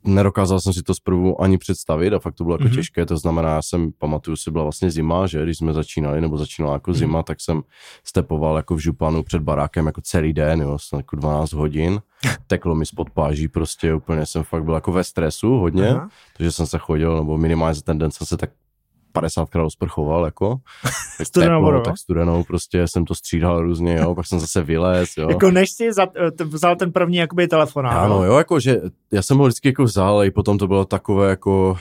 S2: nedokázal jsem si to zprvu ani představit a fakt to bylo jako mm-hmm. těžké, to znamená, já jsem, pamatuju si, byla vlastně zima, že když jsme začínali, nebo začínala jako mm-hmm. zima, tak jsem stepoval jako v županu před barákem jako celý den, jo, jsem jako 12 hodin, teklo mi spod páží, prostě úplně jsem fakt byl jako ve stresu hodně, uh-huh. takže jsem se chodil, nebo minimálně za ten den jsem se tak 50krát osprchoval, jako.
S1: studenou vodou,
S2: tak studenou, prostě jsem to střídal různě, jo, pak jsem zase vylez, jo.
S1: Jako než jsi za, vzal ten první jakoby telefon.
S2: Ano, jo, jako, že já jsem ho vždycky jako vzal, i potom to bylo takové jako,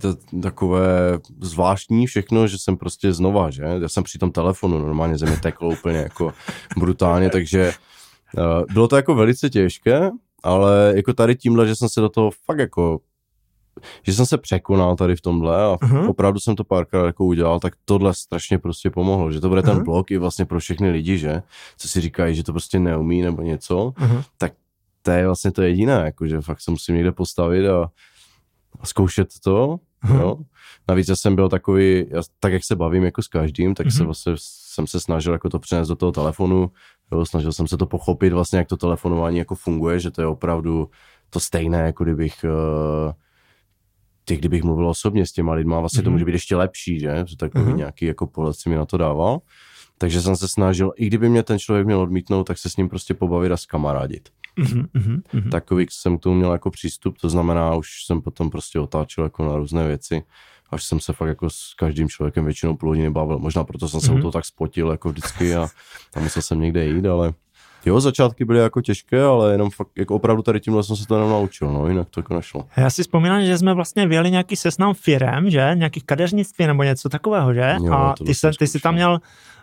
S2: t- takové zvláštní všechno, že jsem prostě znova, že, já jsem při tom telefonu, normálně země teklo úplně jako brutálně, takže uh, bylo to jako velice těžké, ale jako tady tímhle, že jsem se do toho fakt jako že jsem se překonal tady v tomhle a uh-huh. opravdu jsem to párkrát jako udělal, tak tohle strašně prostě pomohlo, že to bude uh-huh. ten blok i vlastně pro všechny lidi, že, co si říkají, že to prostě neumí nebo něco, uh-huh. tak to je vlastně to jediné, jako, že fakt se musím někde postavit a, a zkoušet to, uh-huh. jo. Navíc já jsem byl takový, já, tak jak se bavím jako s každým, tak uh-huh. se vlastně jsem se snažil jako to přenést do toho telefonu, jo, snažil jsem se to pochopit vlastně, jak to telefonování jako funguje, že to je opravdu to stejné, jako kdybych uh, ty, kdybych mluvil osobně s těma lidma, vlastně mm-hmm. to mhm. může být ještě lepší, že? Že takový mm-hmm. nějaký jako pohled si mi na to dával. Takže jsem se snažil, i kdyby mě ten člověk měl odmítnout, tak se s ním prostě pobavit a skamarádit. Mm-hmm. Takový jsem k tomu měl jako přístup, to znamená, už jsem potom prostě otáčel jako na různé věci, až jsem se fakt jako s každým člověkem většinou půl hodiny bavil. Možná proto jsem se mm-hmm. o to tak spotil jako vždycky a, a musel jsem někde jít, ale Jo, začátky byly jako těžké, ale jenom fakt, jako opravdu tady tímhle jsem se to jenom naučil, no, jinak to jako nešlo.
S1: Já si vzpomínám, že jsme vlastně vyjeli nějaký seznam firem, že, nějakých kadeřnictví nebo něco takového, že?
S2: Jo,
S1: a ty, se, ty jsi tam měl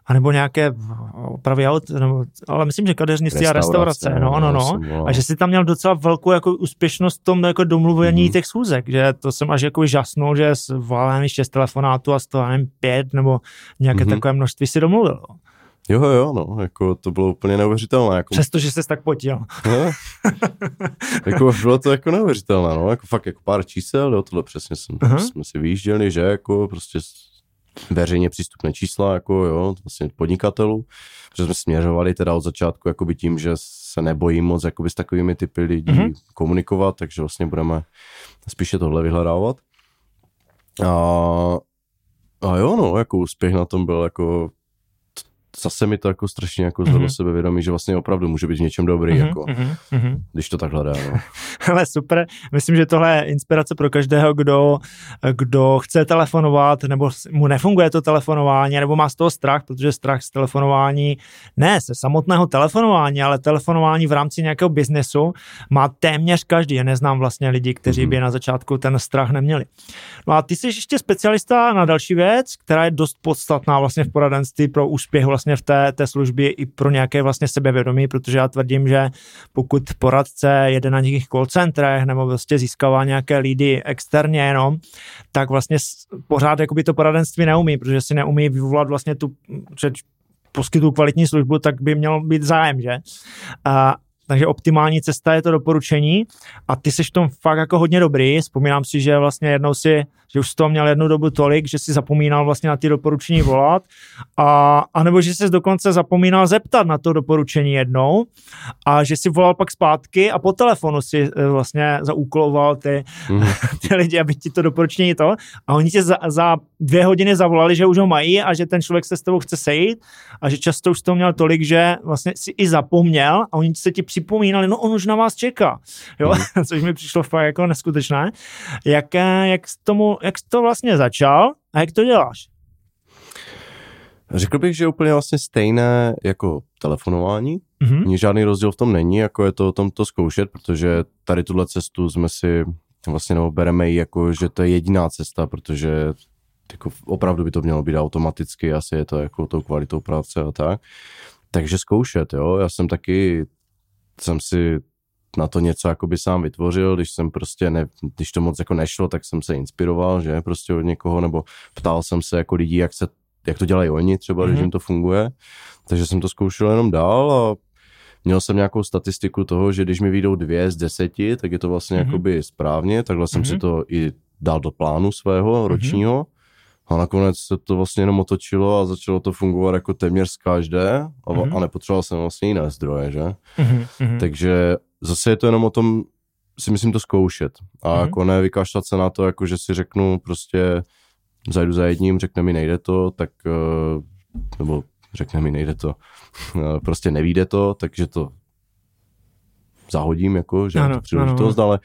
S1: a nebo nějaké opravy aut, nebo, ale myslím, že kadeřnictví a restaurace, no, no, no. A že si tam měl docela velkou jako úspěšnost v tom jako domluvení mm-hmm. těch schůzek, že to jsem až jako žasnul, že s volám šest telefonátů a z toho, nevím, pět nebo nějaké mm-hmm. takové množství si domluvil.
S2: Jo, jo, no, jako to bylo úplně neuvěřitelné. Jako...
S1: Přestože jsi tak potil.
S2: No, jako bylo to jako neuvěřitelné, no, jako fakt jako pár čísel, jo, tohle přesně jsem, uh-huh. jsme si vyjížděli, že jako prostě veřejně přístupné čísla, jako jo, vlastně podnikatelů, protože jsme směřovali teda od začátku jakoby tím, že se nebojím moc jakoby s takovými typy lidí uh-huh. komunikovat, takže vlastně budeme spíše tohle vyhledávat. A, a jo, no, jako úspěch na tom byl jako zase mi to jako strašně jako zvedlo mm-hmm. sebevědomí, že vlastně opravdu může být v něčem dobrý, mm-hmm, jako, mm-hmm. když to takhle dá. No.
S1: Ale super, myslím, že tohle je inspirace pro každého, kdo, kdo chce telefonovat, nebo mu nefunguje to telefonování, nebo má z toho strach, protože strach z telefonování, ne se samotného telefonování, ale telefonování v rámci nějakého biznesu má téměř každý. Já neznám vlastně lidi, kteří mm-hmm. by na začátku ten strach neměli. No a ty jsi ještě specialista na další věc, která je dost podstatná vlastně v poradenství pro úspěch vlastně vlastně v té, té službě i pro nějaké vlastně sebevědomí, protože já tvrdím, že pokud poradce jede na nějakých call centrech nebo vlastně získává nějaké lídy externě jenom, tak vlastně pořád jakoby to poradenství neumí, protože si neumí vyvolat vlastně tu poskytu kvalitní službu, tak by měl být zájem, že? A takže optimální cesta je to doporučení a ty jsi v tom fakt jako hodně dobrý. Vzpomínám si, že vlastně jednou si, že už toho měl jednu dobu tolik, že si zapomínal vlastně na ty doporučení volat a, a nebo že jsi dokonce zapomínal zeptat na to doporučení jednou a že si volal pak zpátky a po telefonu si eh, vlastně zaúkoloval ty, mm. ty lidi, aby ti to doporučení to a oni tě za, za dvě hodiny zavolali, že už ho mají a že ten člověk se s tebou chce sejít a že často už to měl tolik, že vlastně si i zapomněl a oni se ti připomínali, no on už na vás čeká, jo, mm. což mi přišlo fakt jako neskutečné. Jak, jak, tomu, jak jsi to vlastně začal a jak to děláš?
S2: Řekl bych, že úplně vlastně stejné jako telefonování. Mm-hmm. Žádný rozdíl v tom není, jako je to o tom to zkoušet, protože tady tuhle cestu jsme si vlastně nebo bereme ji jako, že to je jediná cesta, protože jako opravdu by to mělo být automaticky, asi je to jako tou kvalitou práce a tak. Takže zkoušet, jo. Já jsem taky, jsem si na to něco jakoby sám vytvořil, když jsem prostě, ne, když to moc jako nešlo, tak jsem se inspiroval, že prostě od někoho, nebo ptal jsem se jako lidí, jak se, jak to dělají oni třeba, mm-hmm. když mhm. jim to funguje. Takže jsem to zkoušel jenom dál a měl jsem nějakou statistiku toho, že když mi vyjdou dvě z deseti, tak je to vlastně mm-hmm. jakoby správně, takhle mm-hmm. jsem si mhm. to i dal do plánu svého mhm. ročního. Mm-hmm a nakonec se to vlastně jenom otočilo a začalo to fungovat jako téměř z každé a, mm-hmm. a nepotřeboval jsem vlastně jiné zdroje, že? Mm-hmm. Takže zase je to jenom o tom, si myslím to zkoušet a mm-hmm. jako ne vykašlat se na to, jako že si řeknu prostě zajdu za jedním, řekne mi nejde to, tak eh, nebo řekne mi nejde to, eh, prostě nevíde to, takže to zahodím, jako, že ano, to příležitost, ano. ale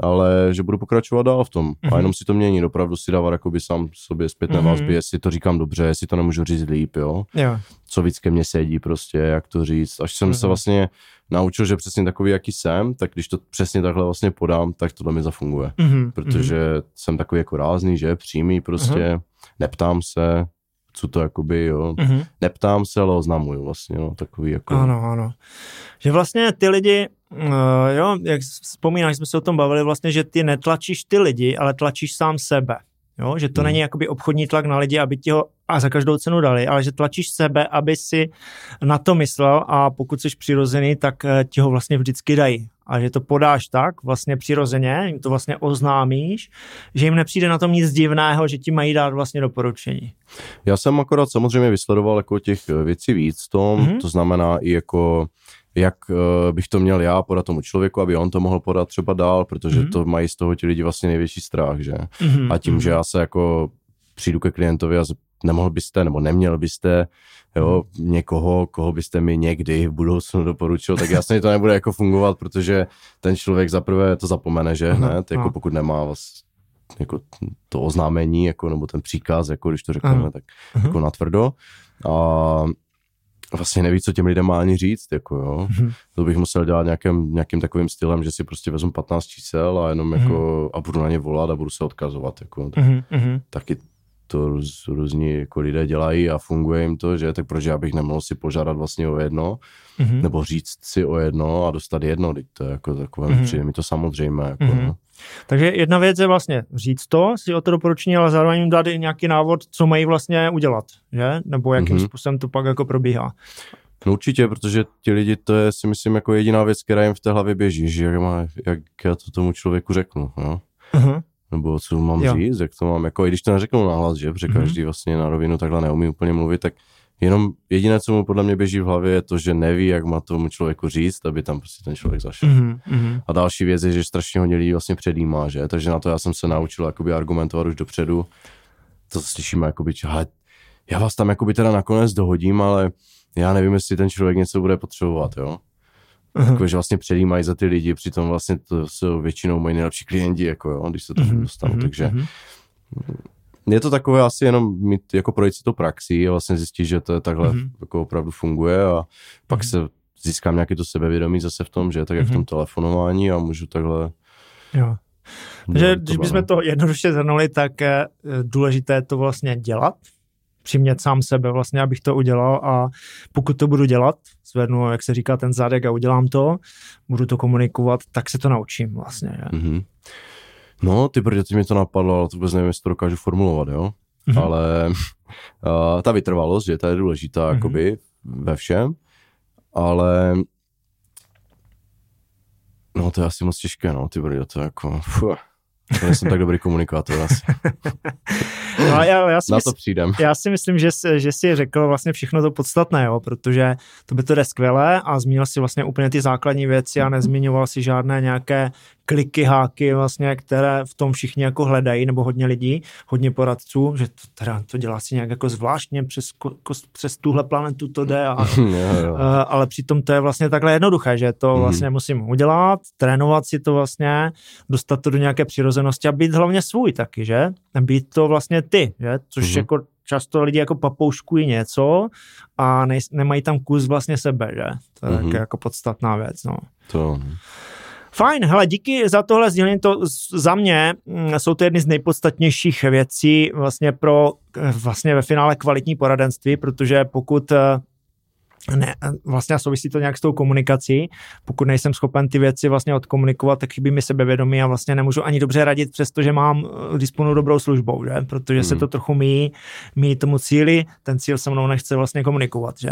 S2: ale že budu pokračovat dál v tom. Mm-hmm. A
S1: Mhm.
S2: jenom si to mění, opravdu si dávat jakoby sám sobě zpětné
S1: Mhm.
S2: mm-hmm. vazby, jestli to říkám dobře, jestli to nemůžu říct líp, jo.
S1: Jo.
S2: Co víc ke mně sedí prostě, jak to říct. Až jsem mm-hmm. se
S1: Mhm.
S2: vlastně naučil, že přesně takový, jaký jsem, tak když to přesně takhle vlastně podám, tak to do mě zafunguje.
S1: Mhm.
S2: Protože jsem takový jako rázný, že, přímý prostě, neptám se, co to jakoby, jo.
S1: Mhm.
S2: Neptám se, ale oznamuju vlastně, no, takový jako...
S1: Ano, ano. Že vlastně ty lidi, uh, jo, jak vzpomínáš, jsme se o tom bavili, vlastně, že ty netlačíš ty lidi, ale tlačíš sám sebe. Jo, že to
S2: Hmm.
S1: není jakoby obchodní tlak na lidi, aby ti ho a za každou cenu dali, ale že tlačíš sebe, aby si na to myslel a pokud jsi přirozený, tak eh, ti ho vlastně vždycky dají. A že to podáš tak, vlastně přirozeně, jim to vlastně oznámíš, že jim nepřijde na tom nic divného, že ti mají dát vlastně doporučení.
S2: Já jsem akorát samozřejmě vysledoval jako těch eh, věcí víc tom, mm-hmm. to znamená i jako jak uh, bych to měl já podat tomu člověku, aby on to mohl podat třeba dál, protože
S1: Mhm.
S2: mm-hmm. to mají z toho ti lidi vlastně největší strach, že?
S1: Mhm,
S2: A tím, že já se jako přijdu ke klientovi a nemohl byste nebo neměl byste jo,
S1: Mhm.
S2: někoho, koho byste mi někdy v budoucnu doporučil, tak jasně to nebude jako fungovat, protože ten člověk zaprvé to zapomene, že hned, jako pokud nemá vlastně jako to oznámení, jako, nebo ten příkaz, jako když to řekneme, tak
S1: Aha.
S2: jako natvrdo. A vlastně neví, co těm lidem má ani říct, jako jo.
S1: Mhm.
S2: To bych musel dělat nějakým, nějakým takovým stylem, že si prostě vezmu 15 čísel a jenom jako, a budu na ně volat a budu se odkazovat, jako. Tak,
S1: Mhm, mhm.
S2: taky to růz, různí jako lidé dělají a funguje jim to, že tak proč já bych nemohl si požádat vlastně o jedno,
S1: Mhm.
S2: nebo říct si o jedno a dostat jedno, teď to je jako takové,
S1: Mhm.
S2: přijde mi to samozřejmé, jako
S1: Mhm.
S2: no.
S1: Takže jedna věc je vlastně říct to, si o to doporučení, ale zároveň jim dát i nějaký návod, co mají vlastně udělat, že? Nebo jakým
S2: Mhm.
S1: způsobem to pak jako probíhá.
S2: No určitě, protože ti lidi, to je si myslím jako jediná věc, která jim v té hlavě běží, že jak, má, jak já to tomu člověku řeknu, jo?
S1: Uh-huh.
S2: Nebo co mám
S1: Jo.
S2: říct, jak to mám, jako i když to neřeknu nahlas, že, protože
S1: Mhm.
S2: každý vlastně na rovinu takhle neumí úplně mluvit, tak jenom jediné, co mu podle mě běží v hlavě, je to, že neví, jak má tomu člověku říct, aby tam prostě ten člověk zašel.
S1: Uh-huh.
S2: A další věc je, že strašně hodně lidí vlastně předjímá, že? Takže na to já jsem se naučil jakoby argumentovat už dopředu. To slyšíme jakoby, že já vás tam jakoby teda nakonec dohodím, ale já nevím, jestli ten člověk něco bude potřebovat, jo.
S1: Uh-huh.
S2: Jako, že vlastně předjímají za ty lidi, přitom vlastně to jsou většinou moji nejlepší klienti, jako jo, když se tam
S1: Mhm,
S2: dostanu.
S1: mhm,
S2: Takže
S1: mhm.
S2: je to takové asi jenom mít, jako projít si to praxi a vlastně zjistit, že to je takhle
S1: Mhm.
S2: jako opravdu funguje a pak
S1: Mhm.
S2: se získám nějaké to sebevědomí zase v tom, že tak jak v tom telefonování a můžu takhle
S1: Jo. Takže když bychom to jednoduše zhrnuli, tak je důležité je to vlastně dělat, přimět sám sebe vlastně, abych to udělal a pokud to budu dělat, zvednu, jak se říká, ten zadek a udělám to, budu to komunikovat, tak se to naučím vlastně.
S2: Mhm. No, ty protože teď mi to napadlo, ale to vůbec nevím, jestli to dokážu formulovat, jo.
S1: Mhm.
S2: Ale uh, ta vytrvalost, že ta je důležitá,
S1: Mhm.
S2: jakoby ve všem, ale no to je asi moc těžké, no, ty brďo, to je jako, fuh, to nejsem tak dobrý komunikátor asi.
S1: No, a já, já si
S2: Na
S1: myslím,
S2: to přijdem.
S1: Já si myslím, že, jsi- že jsi řekl vlastně všechno to podstatné, jo, protože to by to jde skvěle a zmínil si vlastně úplně ty základní věci a nezmiňoval si žádné nějaké kliky, háky, vlastně, které v tom všichni jako hledají, nebo hodně lidí, hodně poradců, že to, teda, to dělá si nějak jako zvláštně přes, ko, ko, přes tuhle planetu to jde, a,
S2: jo, jo.
S1: Uh, ale přitom to je vlastně takhle jednoduché, že to
S2: Mhm.
S1: vlastně musím udělat, trénovat si to vlastně, dostat to do nějaké přirozenosti a být hlavně svůj taky, že? Být to vlastně ty, že? Což
S2: Mhm.
S1: jako často lidi jako papouškují něco a nej, nemají tam kus vlastně sebe, že? To je
S2: Mhm.
S1: taky jako podstatná věc, no.
S2: To,
S1: Fajn, hele, díky za tohle sdělení, to za mě mm, jsou to jedny z nejpodstatnějších věcí vlastně pro eh, vlastně ve finále kvalitní poradenství, protože pokud eh, ne, vlastně souvisí to nějak s tou komunikací. Pokud nejsem schopen ty věci vlastně odkomunikovat, tak chybí mi sebevědomí a vlastně nemůžu ani dobře radit, přestože mám eh, disponuji dobrou službou, že? protože se
S2: Mhm.
S1: to trochu míjí, míjí tomu cíli, ten cíl se mnou nechce vlastně komunikovat, že?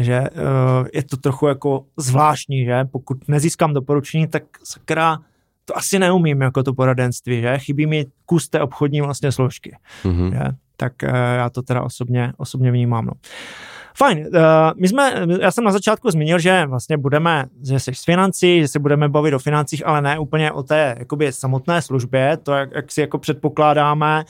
S1: že uh, je to trochu jako zvláštní, že? pokud nezískám doporučení, tak sakra, to asi neumím jako to poradenství, že? chybí mi kus té obchodní vlastně složky
S2: mhm.
S1: že? tak uh, já to teda osobně, osobně vnímám. No. Fajn, uh, my jsme, já jsem na začátku zmínil, že vlastně budeme, že jsi z financí, že se budeme bavit o financích, ale ne úplně o té jakoby samotné službě, to jak, jak si jako předpokládáme,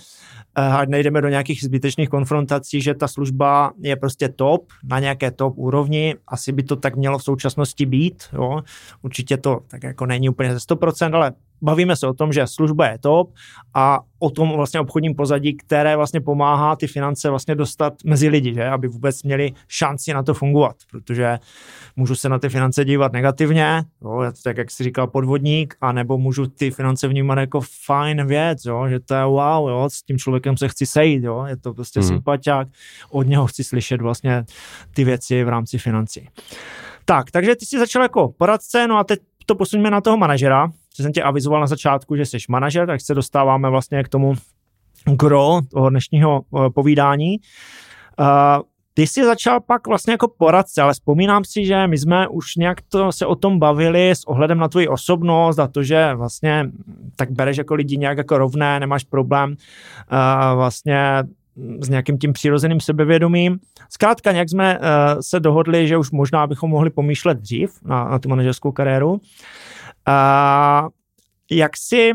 S1: uh, ať nejdeme do nějakých zbytečných konfrontací, že ta služba je prostě top, na nějaké top úrovni, asi by to tak mělo v současnosti být, jo. určitě to tak jako není úplně ze 100%, ale bavíme se o tom, že služba je top a o tom vlastně obchodním pozadí, které vlastně pomáhá ty finance vlastně dostat mezi lidi, že? aby vůbec měli šanci na to fungovat, protože můžu se na ty finance dívat negativně, jo, tak jak jsi říkal podvodník, anebo můžu ty finance vnímat jako fajn věc, jo, že to je wow, jo, s tím člověkem se chci sejít, jo, je to prostě mm. sympatiák, od něho chci slyšet vlastně ty věci v rámci financí. Tak, takže ty jsi začal jako poradce, no a teď to posuneme na toho manažera, že jsem tě avizoval na začátku, že jsi manažer, tak se dostáváme vlastně k tomu gro toho dnešního uh, povídání. Uh, ty jsi začal pak vlastně jako poradce, ale vzpomínám si, že my jsme už nějak to se o tom bavili s ohledem na tvoji osobnost a to, že vlastně tak bereš jako lidi nějak jako rovné, nemáš problém uh, vlastně s nějakým tím přirozeným sebevědomím. Zkrátka nějak jsme uh, se dohodli, že už možná bychom mohli pomýšlet dřív na, na tu manažerskou kariéru. Uh, jak si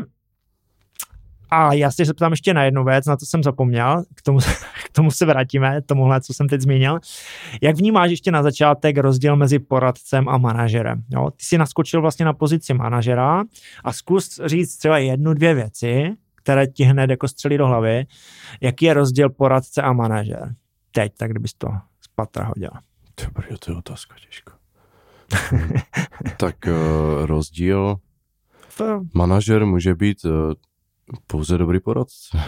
S1: a já se zeptám ještě na jednu věc, na to jsem zapomněl, k tomu, k tomu se vrátíme, tomuhle, co jsem teď zmínil. Jak vnímáš ještě na začátek rozdíl mezi poradcem a manažerem? Jo? Ty jsi naskočil vlastně na pozici manažera a zkus říct třeba jednu, dvě věci, které ti hned jako střelí do hlavy. Jaký je rozdíl poradce a manažer? Teď, tak kdybys to z patra hodil.
S2: Dobrý, to je otázka těžko. tak uh, rozdíl to... manažer může být uh, pouze dobrý poradce.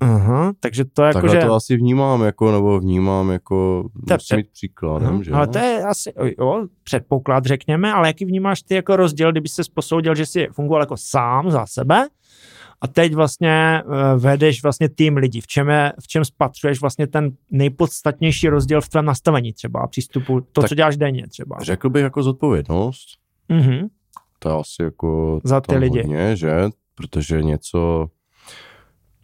S1: Aha, takže to jako,
S2: Takhle
S1: že...
S2: to asi vnímám, jako, nebo vnímám, jako, to musím mít příkladem, uh-huh. že?
S1: Ale to je asi, jo, předpoklad, řekněme, ale jaký vnímáš ty jako rozdíl, kdyby se posoudil, že jsi fungoval jako sám za sebe a teď vlastně uh, vedeš vlastně tým lidí. V čem, je, v čem spatřuješ vlastně ten nejpodstatnější rozdíl v tvém nastavení třeba, přístupu, to, tak co děláš denně třeba?
S2: Řekl bych jako zodpovědnost.
S1: Uh-huh.
S2: To je asi jako
S1: za ty lidi.
S2: Hodně, že? Protože něco,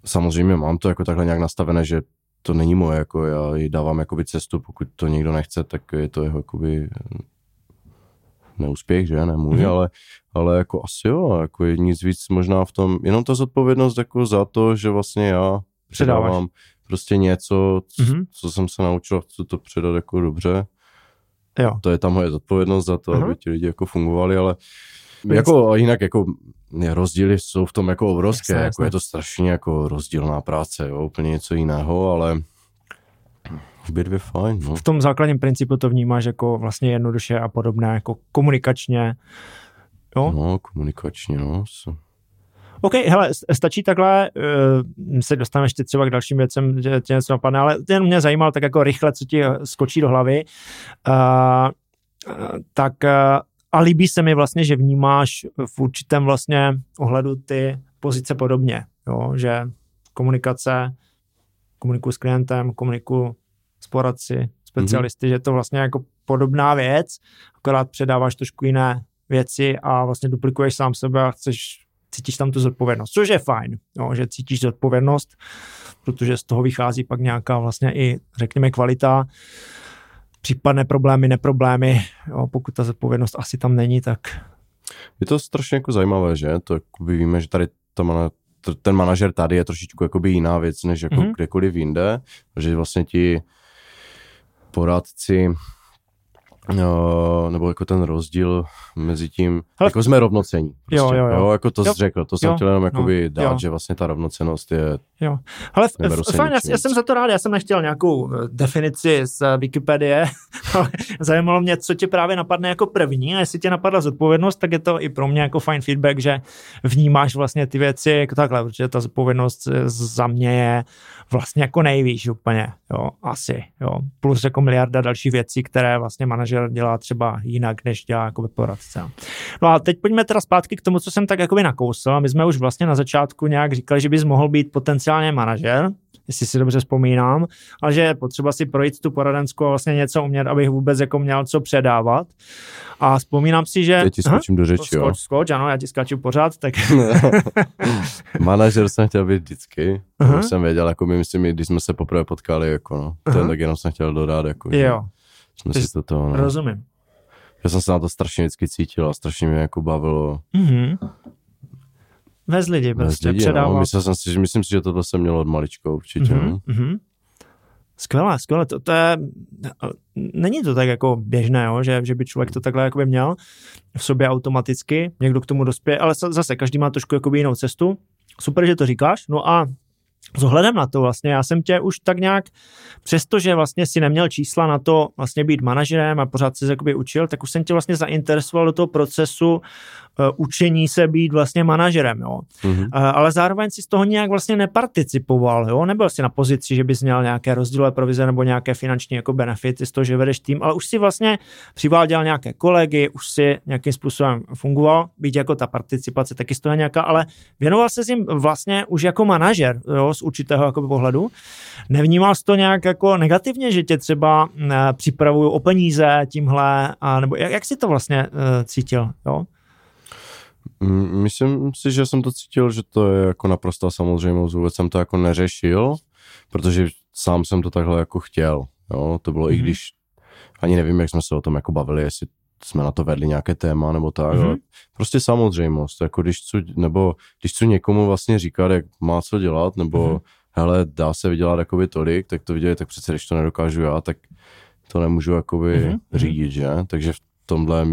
S2: samozřejmě mám to jako takhle nějak nastavené, že to není moje, jako já jí dávám jakoby cestu, pokud to někdo nechce, tak je to jeho jakoby neúspěch, že, ne můj, mm-hmm. ale, ale jako asi jo, jako je nic víc možná v tom, jenom ta zodpovědnost jako za to, že vlastně já předávám Předáváš. prostě něco, co, mm-hmm. co jsem se naučil, chci to předat jako dobře.
S1: Jo.
S2: To je tam moje zodpovědnost za to, mm-hmm. aby ti lidi jako fungovali, ale jako jinak jako rozdíly jsou v tom jako obrovské, jasne, jako jasne. je to strašně jako rozdílná práce, jo, úplně něco jiného, ale Obě dvě fajn. No.
S1: V tom základním principu to vnímáš jako vlastně jednoduše a podobné, jako komunikačně. Jo?
S2: No, komunikačně, no.
S1: OK, hele, stačí takhle, uh, se dostaneme ještě třeba k dalším věcem, že tě něco napadne, ale ten mě zajímal tak jako rychle, co ti skočí do hlavy. Uh, tak uh, a líbí se mi vlastně, že vnímáš v určitém vlastně ohledu ty pozice podobně, jo? že komunikace, komunikuji s klientem, komunikuji s poradci, specialisty, mm-hmm. že to vlastně jako podobná věc, akorát předáváš trošku jiné věci a vlastně duplikuješ sám sebe a chceš, cítíš tam tu zodpovědnost, což je fajn, jo, že cítíš zodpovědnost, protože z toho vychází pak nějaká vlastně i, řekněme, kvalita, případné problémy, neproblémy, jo, pokud ta zodpovědnost asi tam není, tak...
S2: Je to strašně jako zajímavé, že? To víme, že tady to má ten manažer tady je trošičku jakoby jiná věc, než jako mm-hmm. kdekoliv jinde, že vlastně ti poradci Uh, nebo jako ten rozdíl mezi tím, Hele, jako jsme rovnocení. Prostě, jo, jo, jo. jo, jako to jsi řekl, to jsem jo, chtěl jenom jakoby no, dát, jo. že vlastně ta rovnocenost je
S1: Jo, ale fajn, já, já jsem za to rád, já jsem nechtěl nějakou eh, definici z eh, Wikipedie, ale zajímalo mě, co tě právě napadne jako první a jestli tě napadla zodpovědnost, tak je to i pro mě jako fajn feedback, že vnímáš vlastně ty věci jako takhle, protože ta zodpovědnost za mě je vlastně jako nejvíc úplně, jo, asi, jo, plus jako miliarda dalších věcí, které vlastně manažer dělá třeba jinak, než dělá jako poradce. No a teď pojďme teda zpátky k tomu, co jsem tak jakoby nakousl. My jsme už vlastně na začátku nějak říkali, že bys mohl být potenciálně manažer, jestli si dobře vzpomínám, ale že je potřeba si projít tu poradenskou a vlastně něco umět, abych vůbec jako měl co předávat. A vzpomínám si, že... Já
S2: ti skočím do řeči, skoč, jo.
S1: Skoč, ano, já ti skáču pořád, tak...
S2: Manažer jsem chtěl být vždycky. Uh-huh. jsem věděl, jako my myslím, když jsme se poprvé potkali, jako no. Ten, tak jenom jsem chtěl dodat, jako...
S1: Jo.
S2: Jsme si to, to no.
S1: Rozumím.
S2: Já jsem se na to strašně vždycky cítil a strašně mě jako bavilo.
S1: Uh-huh. Vez lidi prostě, lidi, no. předával.
S2: No. Myslel jsem si, že myslím si, že tohle jsem měl od malička určitě. Uh-huh.
S1: Uh-huh. Skvělé, skvělé. To, to je, není to tak jako běžné, jo, že, že by člověk to takhle jakoby měl v sobě automaticky, někdo k tomu dospěje, ale zase každý má trošku jakoby jinou cestu. Super, že to říkáš. No a s ohledem na to vlastně, já jsem tě už tak nějak, přestože vlastně si neměl čísla na to vlastně být manažerem a pořád si jakoby učil, tak už jsem tě vlastně zainteresoval do toho procesu uh, učení se být vlastně manažerem, jo. Mm-hmm. Uh, ale zároveň si z toho nějak vlastně neparticipoval, jo. Nebyl si na pozici, že bys měl nějaké rozdílové provize nebo nějaké finanční jako benefity z toho, že vedeš tým, ale už si vlastně přiváděl nějaké kolegy, už si nějakým způsobem fungoval, být jako ta participace taky z toho nějaká, ale věnoval se jim vlastně už jako manažer, jo, z určitého jako pohledu. Nevnímal jsi to nějak jako negativně, že tě třeba uh, připravují o peníze tímhle, a, nebo jak, jak jsi to vlastně uh, cítil, jo?
S2: Myslím si, že jsem to cítil, že to je jako naprosto samozřejmost, vůbec jsem to jako neřešil, protože sám jsem to takhle jako chtěl, jo, to bylo mm-hmm. i mhm. když, ani nevím, jak jsme se o tom jako bavili, jestli jsme na to vedli nějaké téma nebo tak, mm-hmm. prostě samozřejmost, jako když chci, nebo když chci někomu vlastně říkat, jak má co dělat, nebo mm-hmm. hele, dá se vydělat jakoby tolik, tak to vidět, tak přece když to nedokážu já, tak to nemůžu jakoby mm-hmm. řídit, že? Takže v tomhle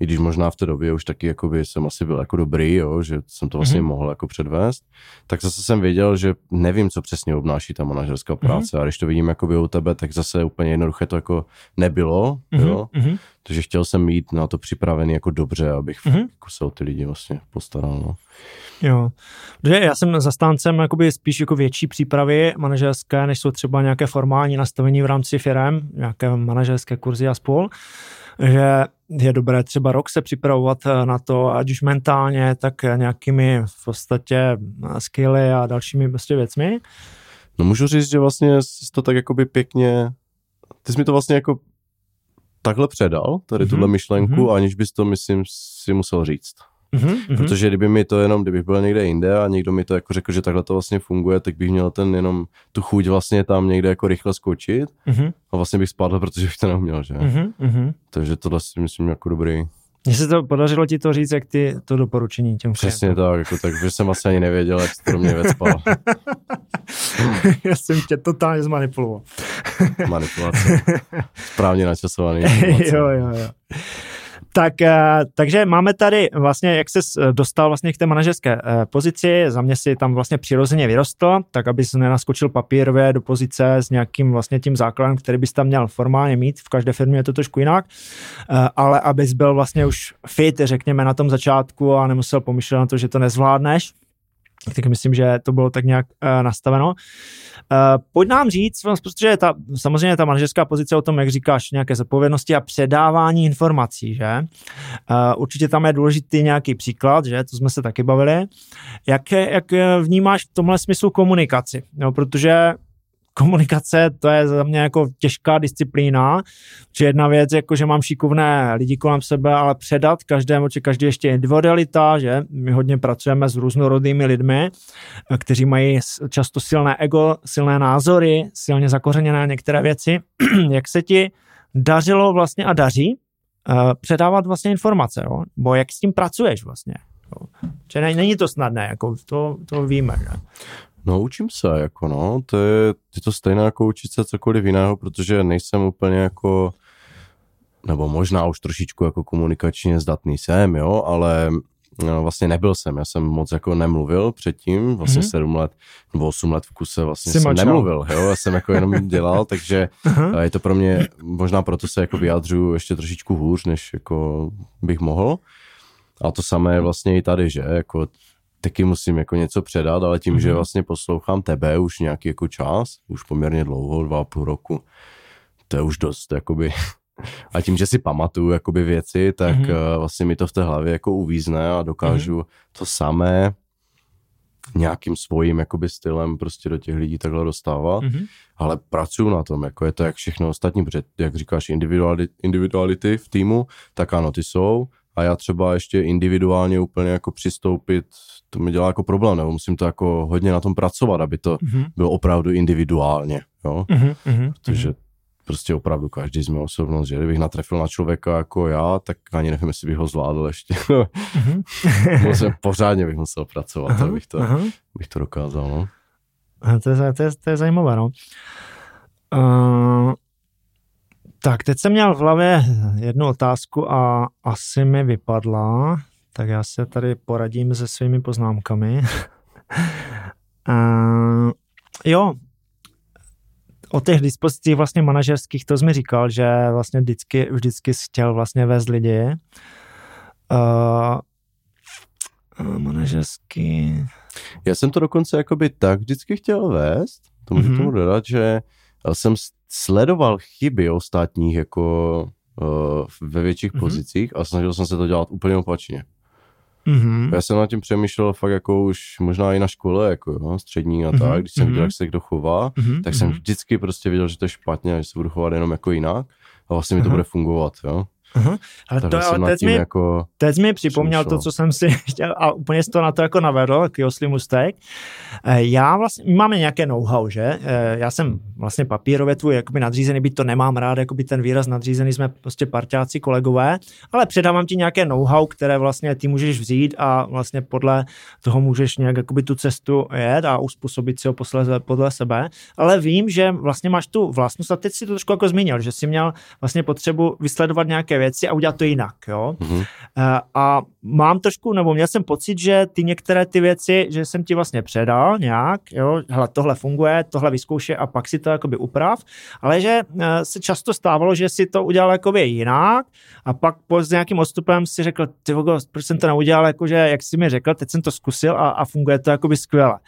S2: i když možná v té době už taky jakoby jsem asi byl jako dobrý, jo, že jsem to vlastně mm-hmm. mohl jako předvést, tak zase jsem věděl, že nevím, co přesně obnáší ta manažerská mhm. práce mm-hmm. a když to vidím jakoby u tebe, tak zase úplně jednoduché to jako nebylo, mm-hmm. jo, mm-hmm. takže chtěl jsem mít na to připravený jako dobře, abych mm-hmm. jako se o ty lidi vlastně postaral, no.
S1: Jo, protože já jsem zastáncem jakoby spíš jako větší přípravy manažerské, než jsou třeba nějaké formální nastavení v rámci firm, nějaké manažerské kurzy a spol že je dobré třeba rok se připravovat eh, na to, ať už mentálně, tak nějakými v podstatě eh, skilly a dalšími prostě věcmi.
S2: No můžu říct, že vlastně jsi to tak jakoby pěkně, ty jsi mi to vlastně jako takhle předal, tady mm-hmm. tuhle myšlenku, mm-hmm. aniž bys to, myslím, si musel říct. Mm-hmm. Protože kdyby mi to jenom, kdybych byl někde jinde a někdo mi to jako řekl, že takhle to vlastně funguje, tak bych měl ten jenom tu chuť vlastně tam někde jako rychle skočit mm-hmm. a vlastně bych spadl, protože bych to neuměl, že? Mm-hmm. Takže tohle si myslím jako dobrý.
S1: Mně se to podařilo ti to říct, jak ty to doporučení těm
S2: Přesně klientům. tak, jako tak, že jsem asi ani nevěděl, jak to mě vecpal.
S1: Já jsem tě totálně zmanipuloval.
S2: Manipulace. Správně načasovaný.
S1: jo, jo, jo. Tak, eh, takže máme tady vlastně, jak se dostal vlastně k té manažerské eh, pozici, za mě si tam vlastně přirozeně vyrostl, tak aby se nenaskočil papírově do pozice s nějakým vlastně tím základem, který bys tam měl formálně mít, v každé firmě je to trošku jinak, eh, ale abys byl vlastně už fit, řekněme, na tom začátku a nemusel pomýšlet na to, že to nezvládneš, tak myslím, že to bylo tak nějak uh, nastaveno. Uh, pojď nám říct, protože ta, samozřejmě ta manažerská pozice o tom, jak říkáš, nějaké zodpovědnosti a předávání informací, že? Uh, určitě tam je důležitý nějaký příklad, že? To jsme se taky bavili. Jak, jak vnímáš v tomhle smyslu komunikaci? No, protože komunikace, to je za mě jako těžká disciplína, že jedna věc, jako že mám šikovné lidi kolem sebe, ale předat každému, či každý ještě individualita, že my hodně pracujeme s různorodými lidmi, kteří mají často silné ego, silné názory, silně zakořeněné některé věci. Jak se ti dařilo vlastně a daří uh, předávat vlastně informace, jo? bo jak s tím pracuješ vlastně? Jo? Že není to snadné, jako to, to víme. Že?
S2: No učím se, jako no, to je, je to stejné jako učit se cokoliv jiného, protože nejsem úplně jako, nebo možná už trošičku jako komunikačně zdatný jsem, jo, ale no, vlastně nebyl jsem, já jsem moc jako nemluvil předtím, vlastně mm-hmm. sedm let nebo osm let v kuse vlastně Jsi jsem mačal. nemluvil, jo, já jsem jako jenom dělal, takže uh-huh. je to pro mě, možná proto se jako vyjadřuju ještě trošičku hůř, než jako bych mohl. A to samé je vlastně i tady, že jako taky musím jako něco předat, ale tím, mm-hmm. že mhm. vlastně poslouchám tebe už nějaký jako čas, už poměrně dlouho, dva a půl roku, to je už dost, jakoby. A tím, že si pamatuju jakoby věci, tak mm-hmm. vlastně mi to v té hlavě jako uvízne a dokážu mm-hmm. to samé nějakým svým jakoby stylem prostě do těch lidí takhle dostávat, mm-hmm. ale pracuju na tom, jako je to jak všechno ostatní, protože jak říkáš individuality, individuality v týmu, tak ano, ty jsou, a já třeba ještě individuálně úplně jako přistoupit, to mi dělá jako problém, nebo musím to jako hodně na tom pracovat, aby to mm-hmm. bylo opravdu individuálně, jo, mm-hmm. protože mm-hmm. prostě opravdu každý jsme osobnost, že kdybych natrefil na člověka jako já, tak ani nevím, jestli bych ho zvládl ještě. mm-hmm. musím, pořádně bych musel pracovat, uh-huh. abych to, uh-huh. bych to dokázal, no.
S1: To je, to, je, to je zajímavé, no. Uh, tak, teď jsem měl v hlavě jednu otázku a asi mi vypadla, tak já se tady poradím se svými poznámkami. uh, jo, o těch dispozicích vlastně manažerských, to jsi mi říkal, že vlastně vždycky, vždycky chtěl vlastně vést lidi. Uh, manažerský...
S2: Já jsem to dokonce jakoby tak vždycky chtěl vést, to můžu mm-hmm. tomu dodat, že jsem sledoval chyby ostatních jako uh, ve větších mm-hmm. pozicích a snažil jsem se to dělat úplně opačně. Mm-hmm. Já jsem nad tím přemýšlel fakt jako už možná i na škole, jako jo, střední a mm-hmm. tak, když jsem viděl, mhm. jak se kdo chová, mm-hmm. tak jsem mhm. vždycky prostě viděl, že to je špatně a že se budu chovat jenom jako jinak a vlastně mi to bude fungovat, jo.
S1: Uh-huh. Ale to, ale teď, mi, jako teď mi připomněl to, co jsem si chtěl a úplně to na to jako navedl, oslý mustek. Eh, já vlastně, my máme nějaké know-how, že? Eh, já jsem vlastně papírově tvůj jakoby nadřízený, byť to nemám rád, jakoby ten výraz nadřízený, jsme prostě parťáci, kolegové, ale předávám ti nějaké know-how, které vlastně ty můžeš vzít a vlastně podle toho můžeš nějak jakoby tu cestu jet a uspůsobit si ho posledně podle sebe, ale vím, že vlastně máš tu vlastnost a teď si to trošku jako zmínil, že jsi měl vlastně potřebu vysledovat nějaké věci a udělat to jinak, jo. Mm-hmm. A mám trošku, nebo měl jsem pocit, že ty některé ty věci, že jsem ti vlastně předal nějak, jo, hele, tohle funguje, tohle vyzkoušej a pak si to jakoby uprav, ale že eh, se často stávalo, že si to udělal jakoby jinak a pak po s nějakým odstupem si řekl, ty vogo, proč jsem to neudělal, jakože, jak jsi mi řekl, teď jsem to zkusil a, a funguje to jakoby skvěle.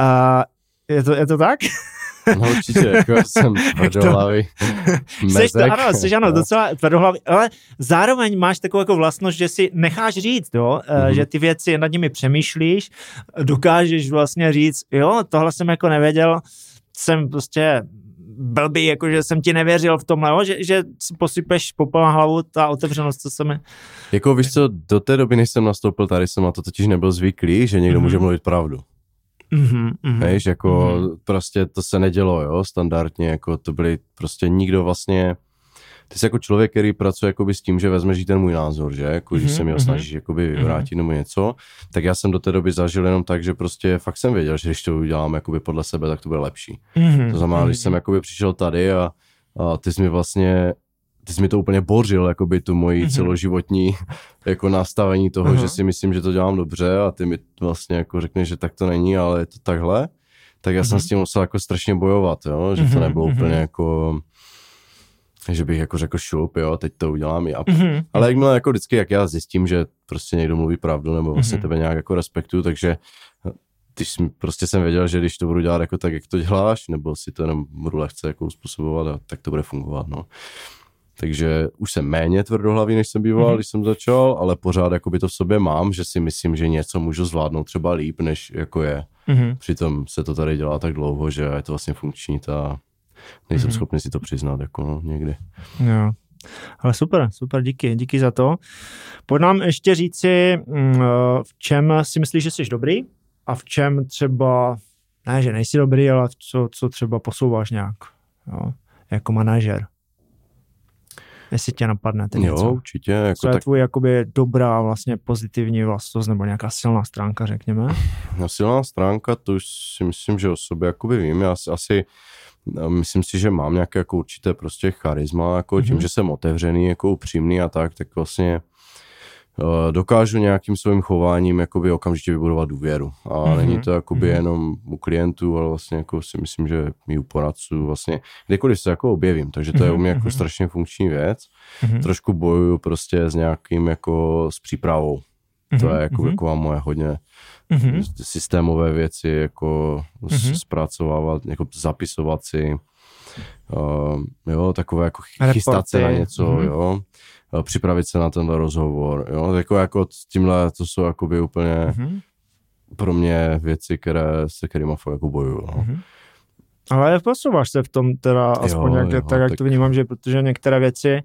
S1: Uh, je to, je to tak?
S2: No určitě, jako jsem tvrdohlavý.
S1: Jsi to, ano, jsi ano, docela tvrdohlavý, ale zároveň máš takovou jako vlastnost, že si necháš říct, jo, mm-hmm. že ty věci nad nimi přemýšlíš, dokážeš vlastně říct, jo, tohle jsem jako nevěděl, jsem prostě blbý, jako že jsem ti nevěřil v tomhle, jo? že, že si posypeš popel na hlavu, ta otevřenost, co se mi...
S2: Jako víš co, do té doby, než jsem nastoupil tady, jsem na to totiž nebyl zvyklý, že někdo mm-hmm. může mluvit pravdu. Mm-hmm, mm-hmm, Víš, jako mm-hmm. prostě to se nedělo, jo, standardně, jako to byly prostě nikdo vlastně, ty jsi jako člověk, který pracuje jakoby s tím, že vezmeš ten můj názor, že, jako, mm-hmm, když se mi ho mhm. snažíš jakoby vyvrátit mm-hmm. nebo něco, tak já jsem do té doby zažil jenom tak, že prostě fakt jsem věděl, že když to udělám jakoby podle sebe, tak to bude lepší. Mm-hmm, to znamená, mm-hmm. když jsem jakoby přišel tady a, a ty jsi mi vlastně ty jsi mi to úplně bořil, jakoby tu moji mm-hmm. celoživotní jako nastavení toho, uh-huh. že si myslím, že to dělám dobře a ty mi vlastně jako řekneš, že tak to není, ale je to takhle, tak já uh-huh. jsem s tím musel jako strašně bojovat, jo? že uh-huh. to nebylo uh-huh. úplně jako že bych jako řekl šup, jo, teď to udělám já. Mm-hmm. Ale jakmile jako vždycky, jak já zjistím, že prostě někdo mluví pravdu, nebo vlastně mm-hmm. tebe nějak jako respektuju, takže když prostě jsem věděl, že když to budu dělat jako tak, jak to děláš, nebo si to jenom budu lehce jako uspůsobovat, tak to bude fungovat, no takže už jsem méně tvrdohlavý, než jsem býval, mm-hmm. když jsem začal, ale pořád jakoby to v sobě mám, že si myslím, že něco můžu zvládnout třeba líp, než jako je. Mm-hmm. Přitom se to tady dělá tak dlouho, že je to vlastně funkční, ta nejsem mm-hmm. schopný si to přiznat jako no, někdy.
S1: Jo. Ale super, super, díky, díky za to. Pojď nám ještě říci, mm, v čem si myslíš, že jsi dobrý a v čem třeba, ne, že nejsi dobrý, ale co, co třeba posouváš nějak, jo, jako manažer jestli tě napadne teď
S2: Jo,
S1: něco.
S2: určitě. Jako
S1: Co je tak... tvůj jakoby dobrá vlastně pozitivní vlastnost nebo nějaká silná stránka, řekněme?
S2: No, silná stránka, to už si myslím, že o sobě jakoby vím. Já asi no, myslím si, že mám nějaké jako určité prostě charisma, jako mm-hmm. tím, že jsem otevřený, jako upřímný a tak, tak vlastně dokážu nějakým svým chováním jakoby okamžitě vybudovat důvěru. A mm-hmm. není to jakoby mm-hmm. jenom u klientů, ale vlastně jako si myslím, že mi u poradců vlastně kdekoliv se jako objevím, takže to mm-hmm. je u mě jako mm-hmm. strašně funkční věc. Mm-hmm. Trošku bojuju prostě s nějakým jako s přípravou. Mm-hmm. To je jako mm-hmm. jako moje hodně mm-hmm. systémové věci, jako mm-hmm. zpracovávat, jako zapisovat si, uh, jo, takové jako chystat se na něco, mm-hmm. jo Eh, připravit se na ten rozhovor, jo, jako, jako s tímhle, to jsou jakoby úplně mm-hmm. pro mě věci, které, se kterými fakt jako bojuju, no. Mm-hmm.
S1: Ale posouváš se v tom teda aspoň jo, jak, jo, tak, jak tak... to vnímám, že protože některé věci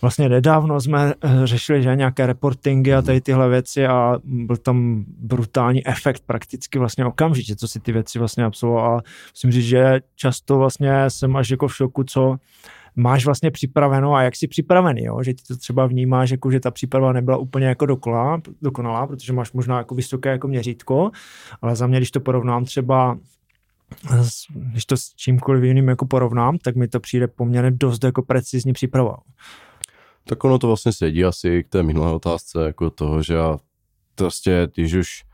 S1: vlastně nedávno jsme eh, řešili, že nějaké reportingy a tady tyhle věci a byl tam brutální efekt prakticky vlastně okamžitě, co si ty věci vlastně absolvoval a musím říct, že často vlastně jsem až jako v šoku, co máš vlastně připraveno a jak jsi připravený, jo? že ty to třeba vnímáš, jako, že ta příprava nebyla úplně jako dokonalá, dokonalá, protože máš možná jako vysoké jako měřítko, ale za mě, když to porovnám třeba když to s čímkoliv jiným jako porovnám, tak mi to přijde poměrně dost jako precizní příprava.
S2: Tak ono to vlastně sedí asi k té minulé otázce, jako toho, že já prostě, když už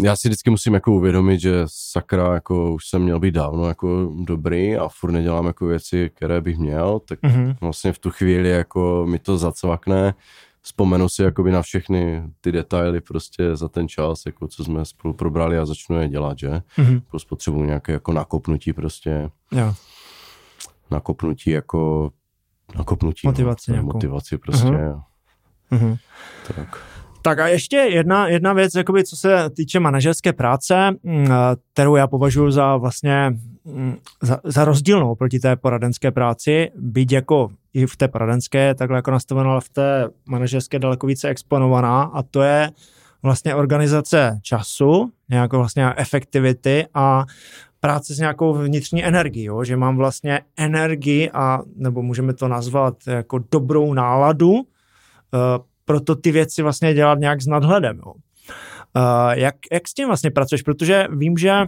S2: já si vždycky musím jako uvědomit, že sakra, jako už jsem měl být dávno jako dobrý a furt nedělám jako věci, které bych měl, tak mm-hmm. vlastně v tu chvíli jako mi to zacvakne, vzpomenu si jakoby na všechny ty detaily prostě za ten čas, jako co jsme spolu probrali a začnu je dělat, že? Mm-hmm. Plus potřebuji nějaké jako nakopnutí prostě.
S1: Jo.
S2: Nakopnutí jako nakopnutí.
S1: Motivaci
S2: no, Motivaci prostě. Uh-huh.
S1: Uh-huh. Tak. Tak a ještě jedna, jedna věc, jakoby, co se týče manažerské práce, mm, kterou já považuji za vlastně mm, za, za rozdílnou proti té poradenské práci, byť jako i v té poradenské, takhle jako nastavená, ale v té manažerské daleko více exponovaná a to je vlastně organizace času, nějakou vlastně efektivity a práce s nějakou vnitřní energií, jo? že mám vlastně energii a, nebo můžeme to nazvat jako dobrou náladu, uh, proto ty věci vlastně dělat nějak s nadhledem. Jo? Uh, jak, jak s tím vlastně pracuješ? Protože vím, že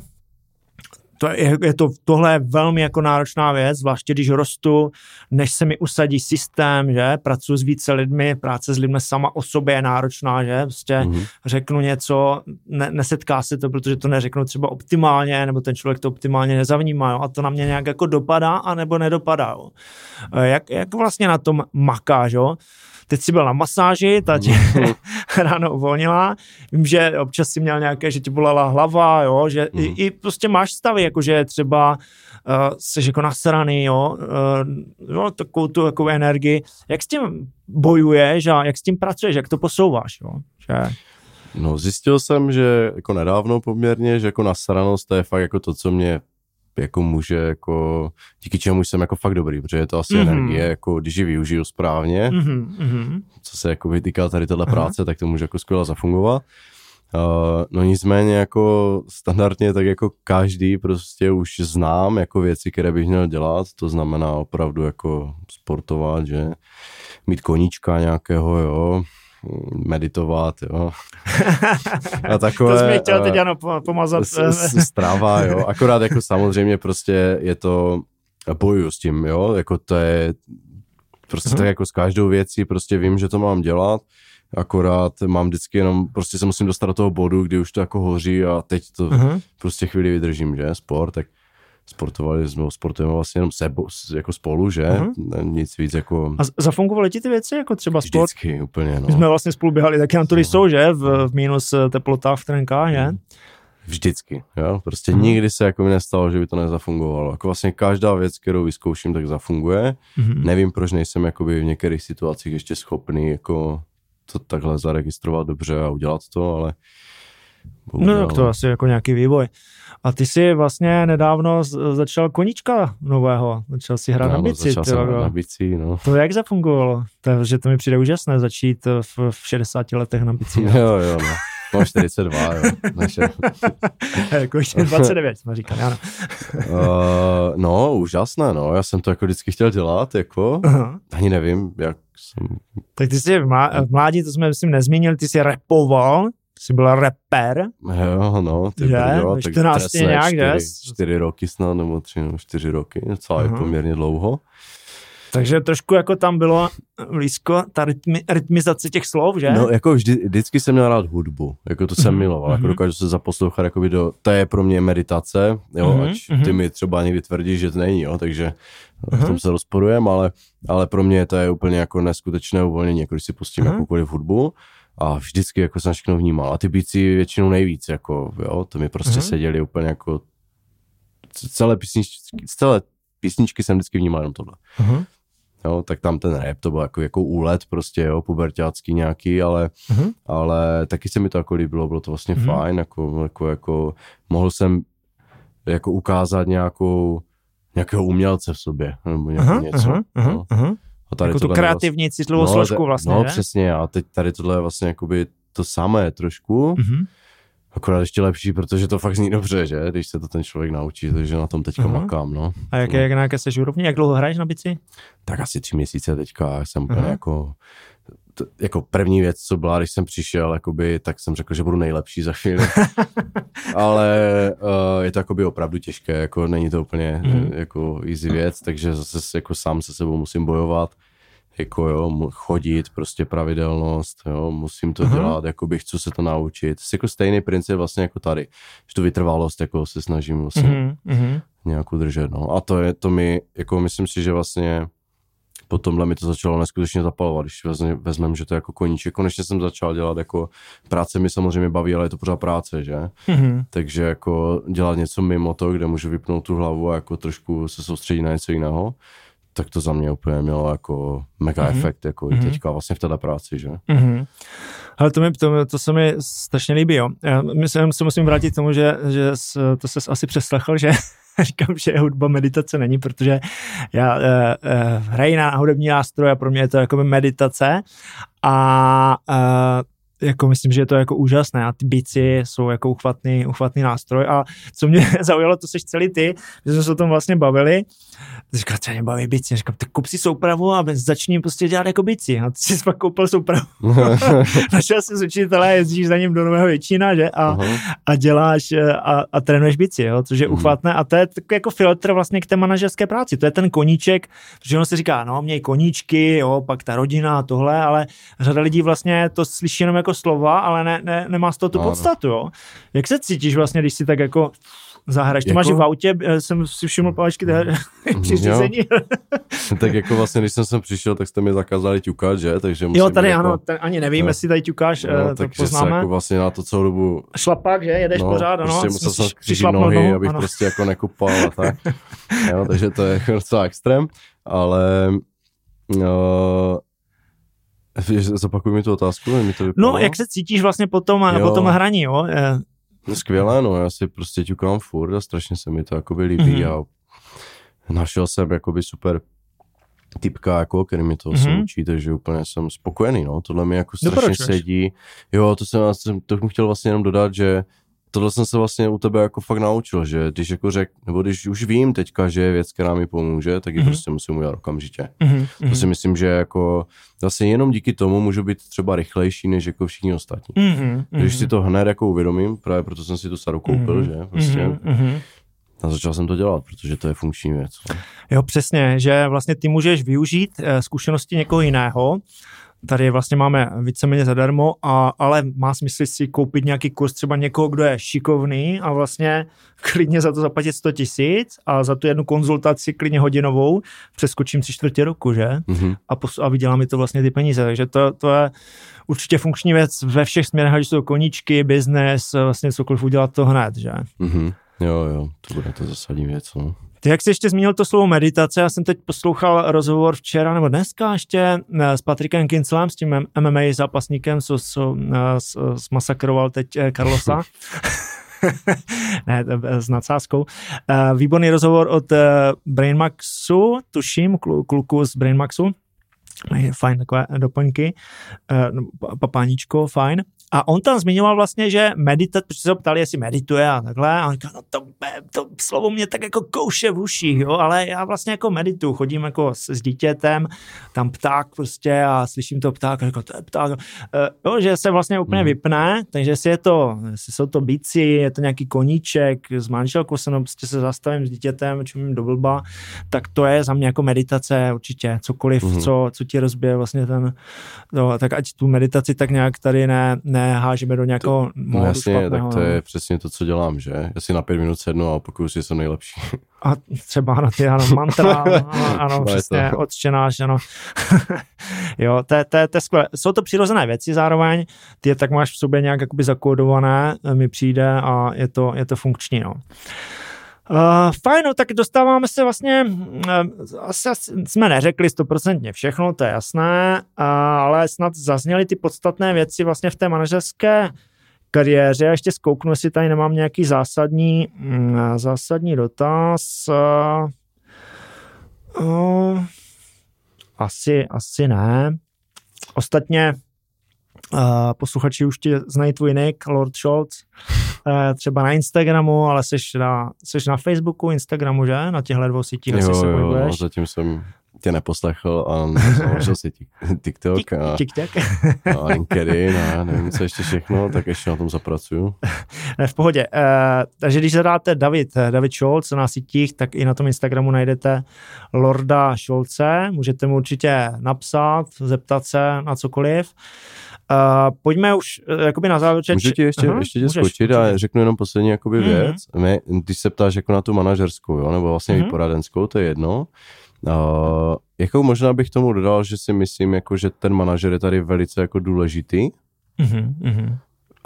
S1: to je, je to, tohle je velmi jako náročná věc, zvláště když rostu, než se mi usadí systém, že pracuji s více lidmi, práce s lidmi sama o sobě je náročná, že prostě mm-hmm. řeknu něco, ne, nesetká se to, protože to neřeknu třeba optimálně, nebo ten člověk to optimálně nezavnímá, jo, a to na mě nějak jako dopadá, anebo nedopadá, jo. Jak, jak vlastně na tom makáš, jo? Teď si byl na masáži, ta tě mhm. ráno uvolnila, vím, že občas si měl nějaké, že ti bolela hlava, jo, že mm. i, mhm. i prostě máš stavy, jakože třeba uh, jsi jako nasraný, jo, uh, jo, takovou tu jako energii. Jak s tím bojuješ a jak s tím pracuješ, jak to posouváš, jo, že...
S2: No, zjistil jsem, že jako nedávno poměrně, že jako nasranost to je fakt jako to, co mě jako může, jako, díky čemu jsem jako fakt dobrý, protože je to asi mm-hmm. energie, jako když ji využiju správně, mm-hmm. co se jako vytýká tady téhle práce, uh-huh. tak to může jako skvěle zafungovat. Uh, no nicméně jako standardně tak jako každý prostě už znám jako věci, které bych měl dělat, to znamená opravdu jako sportovat, že mít koníčka nějakého, jo, meditovat, jo.
S1: A takové... to jsi mi chtěl teď ano pomazat.
S2: Strava, jo. Akorát jako samozřejmě prostě je to, bojuju s tím, jo, jako to je prostě uh-huh. tak jako s každou věcí prostě vím, že to mám dělat, akorát mám vždycky jenom, prostě se musím dostat do toho bodu, kdy už to jako hoří a teď to uh-huh. prostě chvíli vydržím, že, sport, tak sportovali jsme, sportujeme vlastně jenom sebo, jako spolu, že? Uh-huh. Nic víc jako...
S1: A zafungovaly ti ty věci, jako třeba sport?
S2: Vždycky, úplně, no.
S1: My jsme vlastně spolu běhali, taky to no. jsou, že? V, v minus eh, teplotách v trenkách, že? Mhm.
S2: Vždycky, jo. Prostě uh-huh. nikdy se jako mi nestalo, že by to nezafungovalo. Jako vlastně každá věc, kterou vyzkouším, tak zafunguje. Uh-huh. Nevím, proč nejsem jakoby v některých situacích ještě schopný jako to takhle zaregistrovat dobře a udělat to, ale
S1: Bohužel. No tak to asi jako nějaký vývoj. A ty jsi vlastně nedávno začal koníčka nového, začal si hrát no, na bici.
S2: Začal jsem hrát na bici, no.
S1: To jak zafungovalo? To, že to mi přijde úžasné začít v, v 60 letech na bici.
S2: jo, jo, no. Mám 42, jo. Naše...
S1: jako 29 jsme říkali, ano.
S2: uh, no, úžasné, no. Já jsem to jako vždycky chtěl dělat, jako. Uh-huh. Ani nevím, jak jsem...
S1: Tak ty jsi v mládí, to jsme myslím nezmínili, ty jsi repoval, jsi byl rapper.
S2: Jo, no, ty
S1: že? Brdo, tak 14 nějak, čtyři,
S2: čtyři roky snad, nebo tři, nebo čtyři roky, uh-huh. je poměrně dlouho.
S1: Takže trošku jako tam bylo blízko ta rytmi, rytmizace těch slov, že?
S2: No, jako vždy, vždycky jsem měl rád hudbu, jako to jsem mm-hmm. miloval, jako mhm. dokážu se zaposlouchat jako do, to je pro mě meditace, jo, mm-hmm. ať ty mhm. mi třeba někdy tvrdíš, že to není, jo, takže mm-hmm. v tom se rozporujem, ale, ale pro mě to je úplně jako neskutečné uvolnění, jako když si pustím mm-hmm. jakoukoliv hudbu, a vždycky jako jsem všechno vnímal. A ty bíci většinou nejvíc, jako, jo, to mi prostě mm-hmm. seděli úplně jako celé písničky, celé písničky jsem vždycky vnímal jenom tohle. Mm-hmm. Jo, tak tam ten rap, to byl jako, jako úlet prostě, jo, pubertácký nějaký, ale, mm-hmm. ale taky se mi to jako líbilo, bylo to vlastně mm-hmm. fajn, jako, jako, jako, mohl jsem jako ukázat nějakou, nějakého umělce v sobě, nebo něco. Aha, aha,
S1: no. aha. A tady jako tu kreativní vlastně, citlivou no, složku vlastně,
S2: No, ne? přesně, a teď tady tohle je vlastně jakoby to samé trošku, mm-hmm. akorát ještě lepší, protože to fakt zní dobře, že, když se to ten člověk naučí, takže na tom teďka uh-huh. makám, no.
S1: A jak, no. jak na jaké seš úrovni, jak dlouho hraješ na bici?
S2: Tak asi tři měsíce teďka, jsem uh-huh. jako to, jako první věc, co byla, když jsem přišel, jakoby, tak jsem řekl, že budu nejlepší za chvíli. Ale uh, je to jakoby opravdu těžké, jako není to úplně mm. jako easy věc, takže zase jako sám se sebou musím bojovat, jako jo, chodit, prostě pravidelnost, jo, musím to uh-huh. dělat, jako bych chci se to naučit. Je jako stejný princip vlastně jako tady, že tu vytrvalost jako se snažím vlastně uh-huh. nějak udržet, no. A to je, to mi, jako myslím si, že vlastně tomhle mi to začalo neskutečně zapalovat, když vezmeme, že to je jako koníček. Konečně jsem začal dělat jako práce mi samozřejmě baví, ale je to pořád práce, že? Mm-hmm. Takže jako dělat něco mimo to, kde můžu vypnout tu hlavu a jako trošku se soustředit na něco jiného, tak to za mě úplně mělo jako mega mm-hmm. efekt, jako mm-hmm. i teďka vlastně v této práci, že? Mm-hmm.
S1: Ale to, mi, to, to se mi strašně líbí, jo. Já myslím, se musím vrátit k tomu, že, že to se asi přeslechl, že říkám, že hudba meditace není, protože já uh, uh, hraji na hudební nástroj a pro mě je to jako meditace a uh, jako myslím, že je to jako úžasné a ty bici jsou jako uchvatný, uchvatný nástroj a co mě zaujalo, to seš celý ty, že jsme se o tom vlastně bavili, říkal, co mě baví bici, říkám, tak kup si soupravu a začni prostě dělat jako bici. A ty jsi pak koupil soupravu. Našel jsi z učitele, jezdíš za ním do Nového většina, že, a, uh-huh. a děláš eh, a, a trénuješ bici, jo, což je uh-huh. uchvatné. A to je takový jako filtr vlastně k té manažerské práci, to je ten koníček, protože ono se říká, no, měj koníčky, jo, pak ta rodina a tohle, ale řada lidí vlastně to slyší jenom jako slova, ale ne, ne, nemá z toho tu podstatu, jo. Jak se cítíš vlastně, když si tak jako zahraješ? Ty jako... máš v autě, eh, jsem si všiml palačky při řízení.
S2: tak jako vlastně, když jsem sem přišel, tak jste mi zakázali ťukat, že? Takže
S1: jo, tady jako... ano, ten, ani nevím, no. jestli tady ťukáš, no,
S2: to takže poznáme. se jako vlastně na to celou dobu...
S1: Šlapak, že? Jedeš no, pořád, ano.
S2: Prostě musel jsem skřížit nohy, no, abych ano. prostě jako nekupal a tak. jo, takže to je docela extrém, ale... Uh, Zopakuj mi tu otázku. Mi to
S1: no, jak se cítíš vlastně po tom, jo. po tom hraní, jo?
S2: No skvělé, no, já si prostě ťukám furt a strašně se mi to jakoby líbí mm-hmm. a našel jsem jakoby super typka, jako, který mi to mm-hmm. učí, takže úplně jsem spokojený, no, tohle mi jako strašně sedí. Jo, to jsem, to jsem chtěl vlastně jenom dodat, že tohle jsem se vlastně u tebe jako fakt naučil, že když jako řek, nebo když už vím teďka, že je věc, která mi pomůže, tak ji mm-hmm. prostě musím udělat okamžitě. Mm-hmm. To si myslím, že jako vlastně jenom díky tomu můžu být třeba rychlejší než jako všichni ostatní. Mm-hmm. Když si to hned jako uvědomím, právě proto jsem si tu staru koupil, mm-hmm. že prostě. Mm-hmm. A začal jsem to dělat, protože to je funkční věc. No.
S1: Jo, přesně, že vlastně ty můžeš využít eh, zkušenosti někoho jiného tady vlastně máme víceméně zadarmo, a, ale má smysl si koupit nějaký kurz třeba někoho, kdo je šikovný a vlastně klidně za to zaplatit 100 tisíc a za tu jednu konzultaci klidně hodinovou přeskočím tři čtvrtě roku, že? Mm-hmm. A, pos- a vydělá mi to vlastně ty peníze, takže to, to je určitě funkční věc ve všech směrech, ať jsou koníčky, biznes, vlastně cokoliv udělat to hned, že?
S2: Mm-hmm. Jo, jo, to bude to zásadní věc, no.
S1: Ty, jak jsi ještě zmínil to slovo meditace, já jsem teď poslouchal rozhovor včera nebo dneska ještě eh, s Patrikem Kinslem, s tím MMA zápasníkem, co, co eh, smasakroval teď eh, Carlosa. ne, s nadsázkou. Výborný rozhovor od Brainmaxu, tuším, kluku z Brainmaxu. Fajn, takové doplňky. No, papáníčko, fajn. A on tam zmiňoval vlastně, že meditat, protože se ho ptali, jestli medituje a takhle, a on říkal, no to, to slovo mě tak jako kouše v uších, jo, ale já vlastně jako medituju, chodím jako s, s dítětem, tam pták prostě a slyším to pták, a jako to je pták, uh, jo, že se vlastně úplně hmm. vypne, takže jestli je to, jestli jsou to bici, je to nějaký koníček, s manželkou se, no, prostě se zastavím s dítětem, čumím do blba, tak to je za mě jako meditace určitě, cokoliv, hmm. co, co ti rozbije vlastně ten, no, tak ať tu meditaci tak nějak tady ne, ne nehážeme do nějakého to,
S2: no jasně, špatného, tak to je no. přesně to, co dělám, že? Já si na pět minut sednu a opakuju si, že jsem nejlepší.
S1: A třeba na ty, ano, mantra, ano, ano no přesně, to. odčenáš, ano. jo, to, to, to je skvělé. Jsou to přirozené věci zároveň, ty je tak máš v sobě nějak jakoby zakódované, mi přijde a je to, je to funkční, no. Uh, fajn, no, tak dostáváme se vlastně, uh, asi, asi jsme neřekli stoprocentně všechno, to je jasné, uh, ale snad zazněly ty podstatné věci vlastně v té manažerské kariéře. Já ještě zkouknu, jestli tady nemám nějaký zásadní, uh, zásadní dotaz. Uh, uh, asi, asi ne. Ostatně Uh, posluchači už tě znají tvůj nick, Lord Scholz, uh, třeba na Instagramu, ale jsi na, jsi na Facebooku, Instagramu, že? Na těchto dvou sítích
S2: asi se jo, zatím jsem tě neposlechl a založil si TikTok a,
S1: TikTok.
S2: a LinkedIn a nevím, co ještě všechno, tak ještě na tom zapracuju.
S1: Ne, v pohodě. Uh, takže když zadáte David, David Scholz na sítích, tak i na tom Instagramu najdete Lorda Scholze. Můžete mu určitě napsat, zeptat se na cokoliv. Uh, pojďme už uh, jakoby na závěr.
S2: Můžu ti ještě, uh-huh, ještě tě skočit a řeknu jenom poslední jakoby uh-huh. věc. My, když se ptáš jako na tu manažerskou, jo, nebo vlastně uh-huh. poradenskou, to je jedno. Uh, jako možná bych tomu dodal, že si myslím, jako, že ten manažer je tady velice jako důležitý. Uh-huh.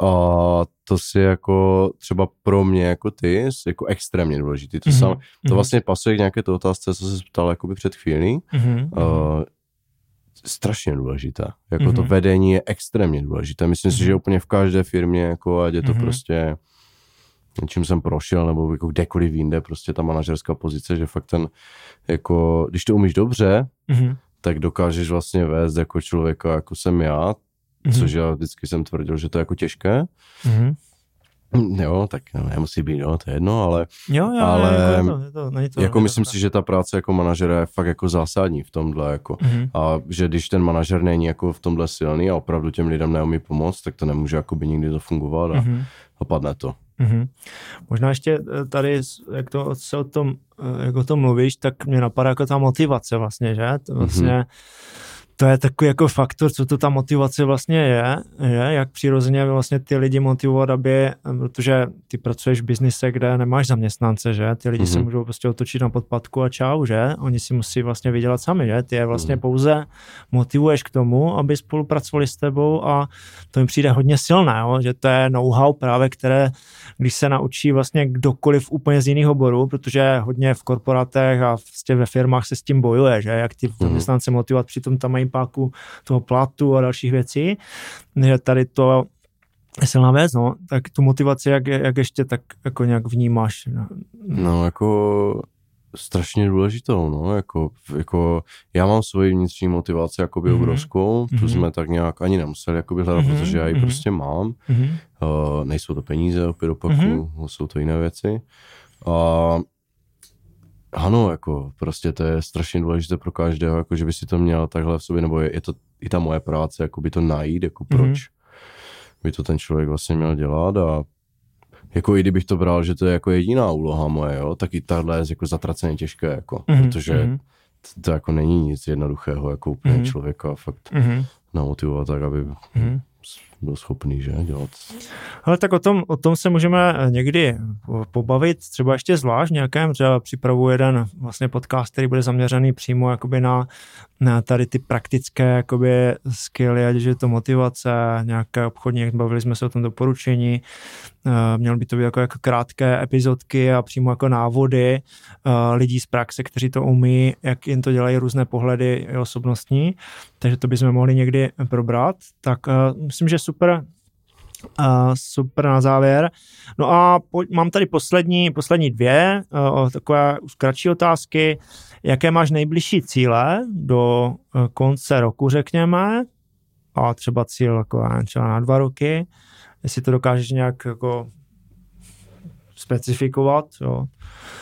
S2: A to si jako třeba pro mě jako ty jako extrémně důležitý. To, mm-hmm. sam, to vlastně pasuje k nějaké to otázce, co se ptal jakoby před chvílí. Mm-hmm. Uh, strašně důležité. Jako mm-hmm. to mhm. vedení je extrémně důležité. Myslím mm-hmm. si, že mhm. úplně v každé firmě, jako ať je to mm-hmm. prostě čím jsem prošel, nebo jako kdekoliv jinde, prostě ta manažerská pozice, že fakt ten, jako, když to umíš dobře, mm-hmm. tak dokážeš vlastně vést jako člověka, jako jsem já, mm-hmm. což já vždycky jsem tvrdil, že to je jako těžké. Mm-hmm. Jo, tak nemusí být, jo, to je jedno, ale,
S1: jo, jo,
S2: ale
S1: jako, je to, není to,
S2: jako myslím to si, že ta práce jako manažera je fakt jako zásadní v tomhle, jako, mm-hmm. a že když ten manažer není jako v tomhle silný a opravdu těm lidem neumí pomoct, tak to nemůže jako by nikdy to fungovat a, mm-hmm. a padne to.
S1: Mm-hmm. Možná ještě eh, tady, jak to, se o tom, eh, jak o tom mluvíš, tak mě napadá jako ta motivace vlastně, že? To vlastně mm-hmm to je takový jako faktor, co to ta motivace vlastně je, je, jak přirozeně vlastně ty lidi motivovat, aby, protože ty pracuješ v biznise, kde nemáš zaměstnance, že, ty lidi mm-hmm. se mhm. můžou prostě otočit na podpadku a čau, že, oni si musí vlastně vydělat sami, že, ty je vlastně mm-hmm. pouze motivuješ k tomu, aby spolupracovali s tebou a to mi přijde hodně silné, jo, že to je know-how právě, které, když se naučí vlastně kdokoliv úplně z jiných oborů, protože hodně v korporátech a vlastně ve firmách se s tím bojuje, že, jak ty mhm. zaměstnance motivovat, přitom tam mají impáku toho platu a dalších věcí, že tady to je silná věc, no, tak tu motivaci, jak, jak ještě tak jako nějak vnímáš?
S2: No, jako strašně důležitou, no, jako, jako já mám svoji vnitřní motivaci jakoby mm-hmm. obrovskou, tu mm-hmm. jsme tak nějak ani nemuseli jakoby hledat, mm-hmm. protože já ji mm-hmm. prostě mám, mm-hmm. uh, nejsou to peníze, opět opaku, mm-hmm. jsou to jiné věci. Uh, ano, jako prostě to je strašně důležité pro každého, jako že by si to měl takhle v sobě, nebo je, je to i ta moje práce, jako by to najít, jako mhm. proč mm-hmm. by to ten člověk vlastně měl dělat a jako i kdybych to bral, že to je jako jediná úloha moje, jo, tak i tahle je jako zatraceně těžké, jako, mm-hmm. protože mm-hmm. To, to jako není nic jednoduchého, jako úplně mm-hmm. člověka fakt mm-hmm. namotivovat tak, aby mm-hmm byl schopný, že, dělat.
S1: Ale tak o tom, o tom se můžeme někdy pobavit, třeba ještě zvlášť nějakém, třeba připravu jeden vlastně podcast, který bude zaměřený přímo jakoby na, na tady ty praktické jakoby skilly, ať je to motivace, nějaké obchodní, jak bavili jsme se o tom doporučení, uh, měl by to být jako, jako krátké epizodky a přímo jako návody uh, lidí z praxe, kteří to umí, jak jim to dělají různé pohledy osobnostní, takže to bychom mohli někdy probrat, tak myslím, že super Uh, super na závěr. No a po, mám tady poslední, poslední dvě, uh, takové kratší otázky. Jaké máš nejbližší cíle do uh, konce roku, řekněme? A třeba cíl jako třeba na dva roky. Jestli to dokážeš nějak jako specifikovat, jo.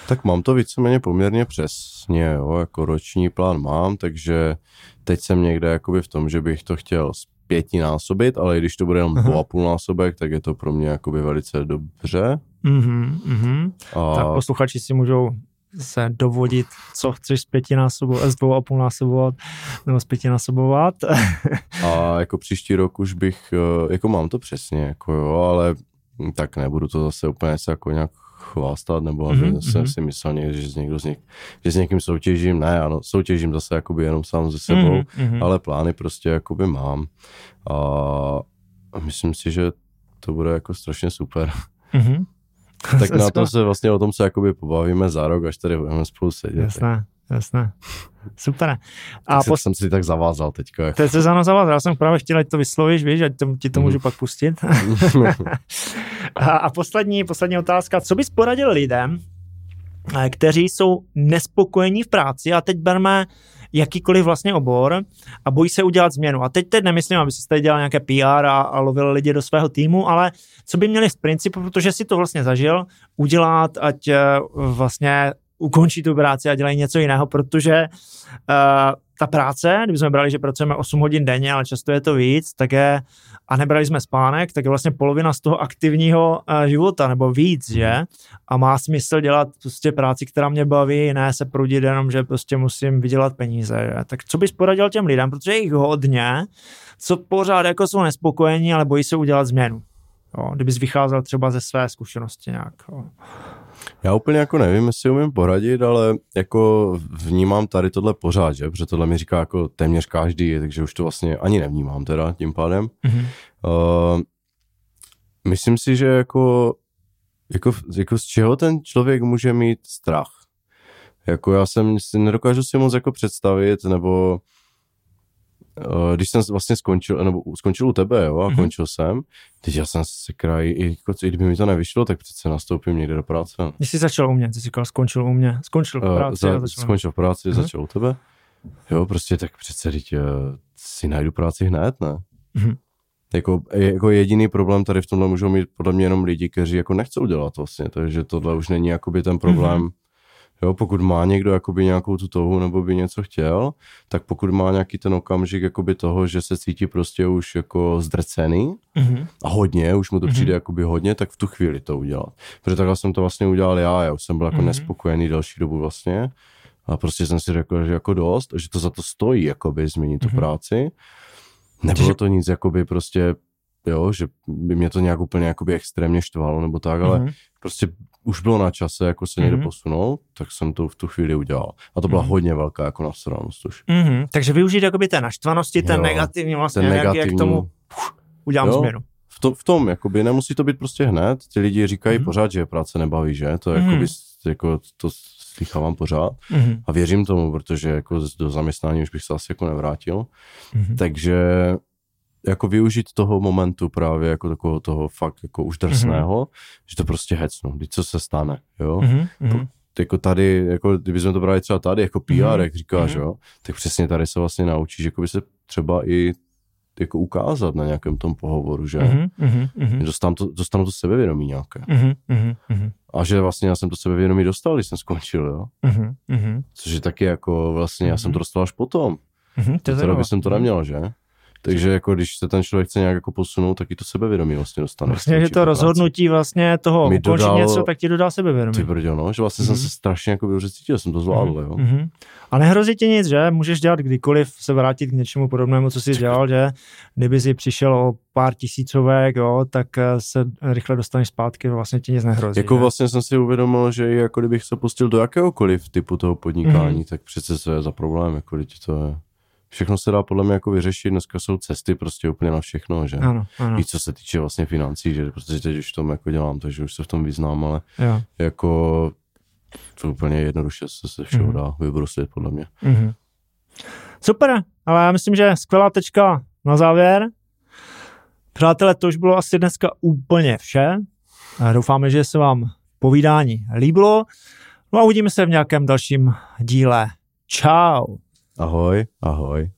S2: Tak mám to víceméně poměrně přesně, jo, jako roční plán mám, takže teď jsem někde jakoby v tom, že bych to chtěl pětinásobit, ale když to bude jenom dvou a půl násobek, tak je to pro mě jakoby velice dobře.
S1: Mm-hmm, mm-hmm. A... Tak posluchači si můžou se dovodit, co chceš z pětinásobovat, z dvou a půl násobovat, nebo z pětinásobovat.
S2: a jako příští rok už bych, eh, jako mám to přesně, jako jo, ale tak nebudu to zase úplně se jako nějak chvástat, nebo aby mm-hmm. jsem si myslel někdy, že, někdo z něk, že s někým soutěžím. Ne, ano, soutěžím zase jakoby jenom sám se sebou, mm-hmm. ale plány prostě jakoby mám. A myslím si, že to bude jako strašně super. Mm-hmm. tak na tom se vlastně o tom se jakoby pobavíme za rok, až tady budeme spolu sedět.
S1: Jasné, jasné. Super.
S2: A pos... jsem si tak zavázal teďka. Jako.
S1: Teď se za zavázal, já jsem právě chtěl, ať to vyslovíš, víš, ať to, ti to můžu mm. pak pustit. a, a poslední, poslední otázka, co bys poradil lidem, eh, kteří jsou nespokojení v práci a teď berme jakýkoliv vlastně obor a bojí se udělat změnu. A teď teď nemyslím, aby si tady dělal nějaké PR a, a lovil lidi do svého týmu, ale co by měli z principu, protože si to vlastně zažil, udělat, ať eh, vlastně ukončí tu práci a dělají něco jiného, protože uh, ta práce, kdyby jsme brali, že pracujeme 8 hodin denně, ale často je to víc, tak je, a nebrali jsme spánek, tak je vlastně polovina z toho aktivního uh, života, nebo víc, že? A má smysl dělat prostě práci, která mě baví, ne se prudit jenom, že prostě musím vydělat peníze, že? Tak co bys poradil těm lidem, protože jich hodně, co pořád jako jsou nespokojení, ale bojí se udělat změnu. Jo? Kdybys vycházel třeba ze své zkušenosti nějak. Jo?
S2: Já úplně jako nevím, jestli umím poradit, ale jako vnímám tady tohle pořád, že? Protože tohle mi říká jako téměř každý, takže už to vlastně ani nevnímám teda tím pádem. Mm-hmm. Uh, myslím si, že jako, jako, jako z čeho ten člověk může mít strach? Jako já jsem si nedokážu si moc jako představit, nebo když jsem vlastně skončil, nebo skončil u tebe, jo, a mm-hmm. končil jsem, teď já jsem se kraj, i, jako, i kdyby mi to nevyšlo, tak přece nastoupím někde do práce.
S1: Když jsi začal u mě, ty jsi říkal, skončil u mě, skončil v eh, práci. Uh,
S2: za, skončil v práci, mm-hmm. začal u tebe. Jo, prostě tak přece teď uh, si najdu práci hned, ne? Mm-hmm. Jako, jako jediný problém tady v tomhle můžou mít podle mě jenom lidi, kteří jako nechcou dělat vlastně, takže tohle už není jakoby ten problém, mm-hmm Jo, pokud má někdo jakoby nějakou tu touhu nebo by něco chtěl, tak pokud má nějaký ten okamžik jakoby toho, že se cítí prostě už jako zdrcený mm-hmm. a hodně, už mu to přijde mm-hmm. jakoby hodně, tak v tu chvíli to udělat. Protože takhle jsem to vlastně udělal já, já už jsem byl jako mm-hmm. nespokojený další dobu vlastně a prostě jsem si řekl, že jako dost, že to za to stojí jakoby změnit tu mm-hmm. práci. Nebylo to nic jakoby prostě jo, že by mě to nějak úplně jakoby extrémně štvalo nebo tak, ale mm-hmm. prostě už bylo na čase jako se někde mm-hmm. posunout, tak jsem to v tu chvíli udělal. A to byla mm-hmm. hodně velká jako nasranost už.
S1: Mm-hmm. Takže využít jakoby té naštvanosti, ten jo, negativní vlastně ten negativní, jak k tomu puf, udělám jo, změnu.
S2: V, to, v tom, jakoby nemusí to být prostě hned. Ty lidi říkají mm-hmm. pořád, že práce nebaví, že? To je mm-hmm. jakoby, jako, to slychávám pořád mm-hmm. a věřím tomu, protože jako do zaměstnání už bych se asi jako nevrátil. Mm-hmm. Takže jako využít toho momentu právě jako takového toho fakt jako už drsného, mm-hmm. že to prostě hecnu, když co se stane, jo. Mm-hmm. Jako tady, jako kdybychom to brali třeba tady, jako PR, mm-hmm. jak říkáš, mm-hmm. jo, tak přesně tady se vlastně naučíš, jako by se třeba i jako ukázat na nějakém tom pohovoru, že mm-hmm, dostanu, to, dostanu to sebevědomí nějaké. Mm-hmm, a že vlastně já jsem to sebevědomí dostal, když jsem skončil, jo. Mm-hmm, Což je taky jako vlastně, mm-hmm. já jsem to dostal až potom. Mm-hmm, to teda bych jsem to neměl, že? Takže jako když se ten člověk chce nějak jako posunout, tak i to sebevědomí vlastně dostane.
S1: Vlastně, že to rozhodnutí vlastně toho Mi ukončit dodal, něco, tak ti dodá sebevědomí.
S2: Ty brdě, no, že vlastně mm-hmm. jsem mhm. se strašně jako dobře cítil, jsem to zvládl, mm-hmm. jo. Mm-hmm.
S1: A nehrozí ti nic, že? Můžeš dělat kdykoliv, se vrátit k něčemu podobnému, co jsi dělal, že? Kdyby si přišel o pár tisícovek, jo, tak eh, se rychle dostaneš zpátky, vlastně ti nic nehrozí.
S2: Jako že? vlastně jsem si uvědomil, že jako kdybych se pustil do jakéhokoliv typu toho podnikání, mm-hmm. tak přece co je za problém, jako to je všechno se dá podle mě jako vyřešit, dneska jsou cesty prostě úplně na všechno, že?
S1: Ano, ano.
S2: I co se týče vlastně financí, že protože teď už v tom jako dělám, takže už se v tom vyznám, ale jo. jako to úplně jednoduše se se všeho mm. dá vybruslit podle mě. Mm-hmm.
S1: Super, ale já myslím, že skvělá tečka na závěr. Přátelé, to už bylo asi dneska úplně vše. Doufáme, že se vám povídání líbilo. No a uvidíme se v nějakém dalším díle. Ciao.
S2: Ahoj, ahoj.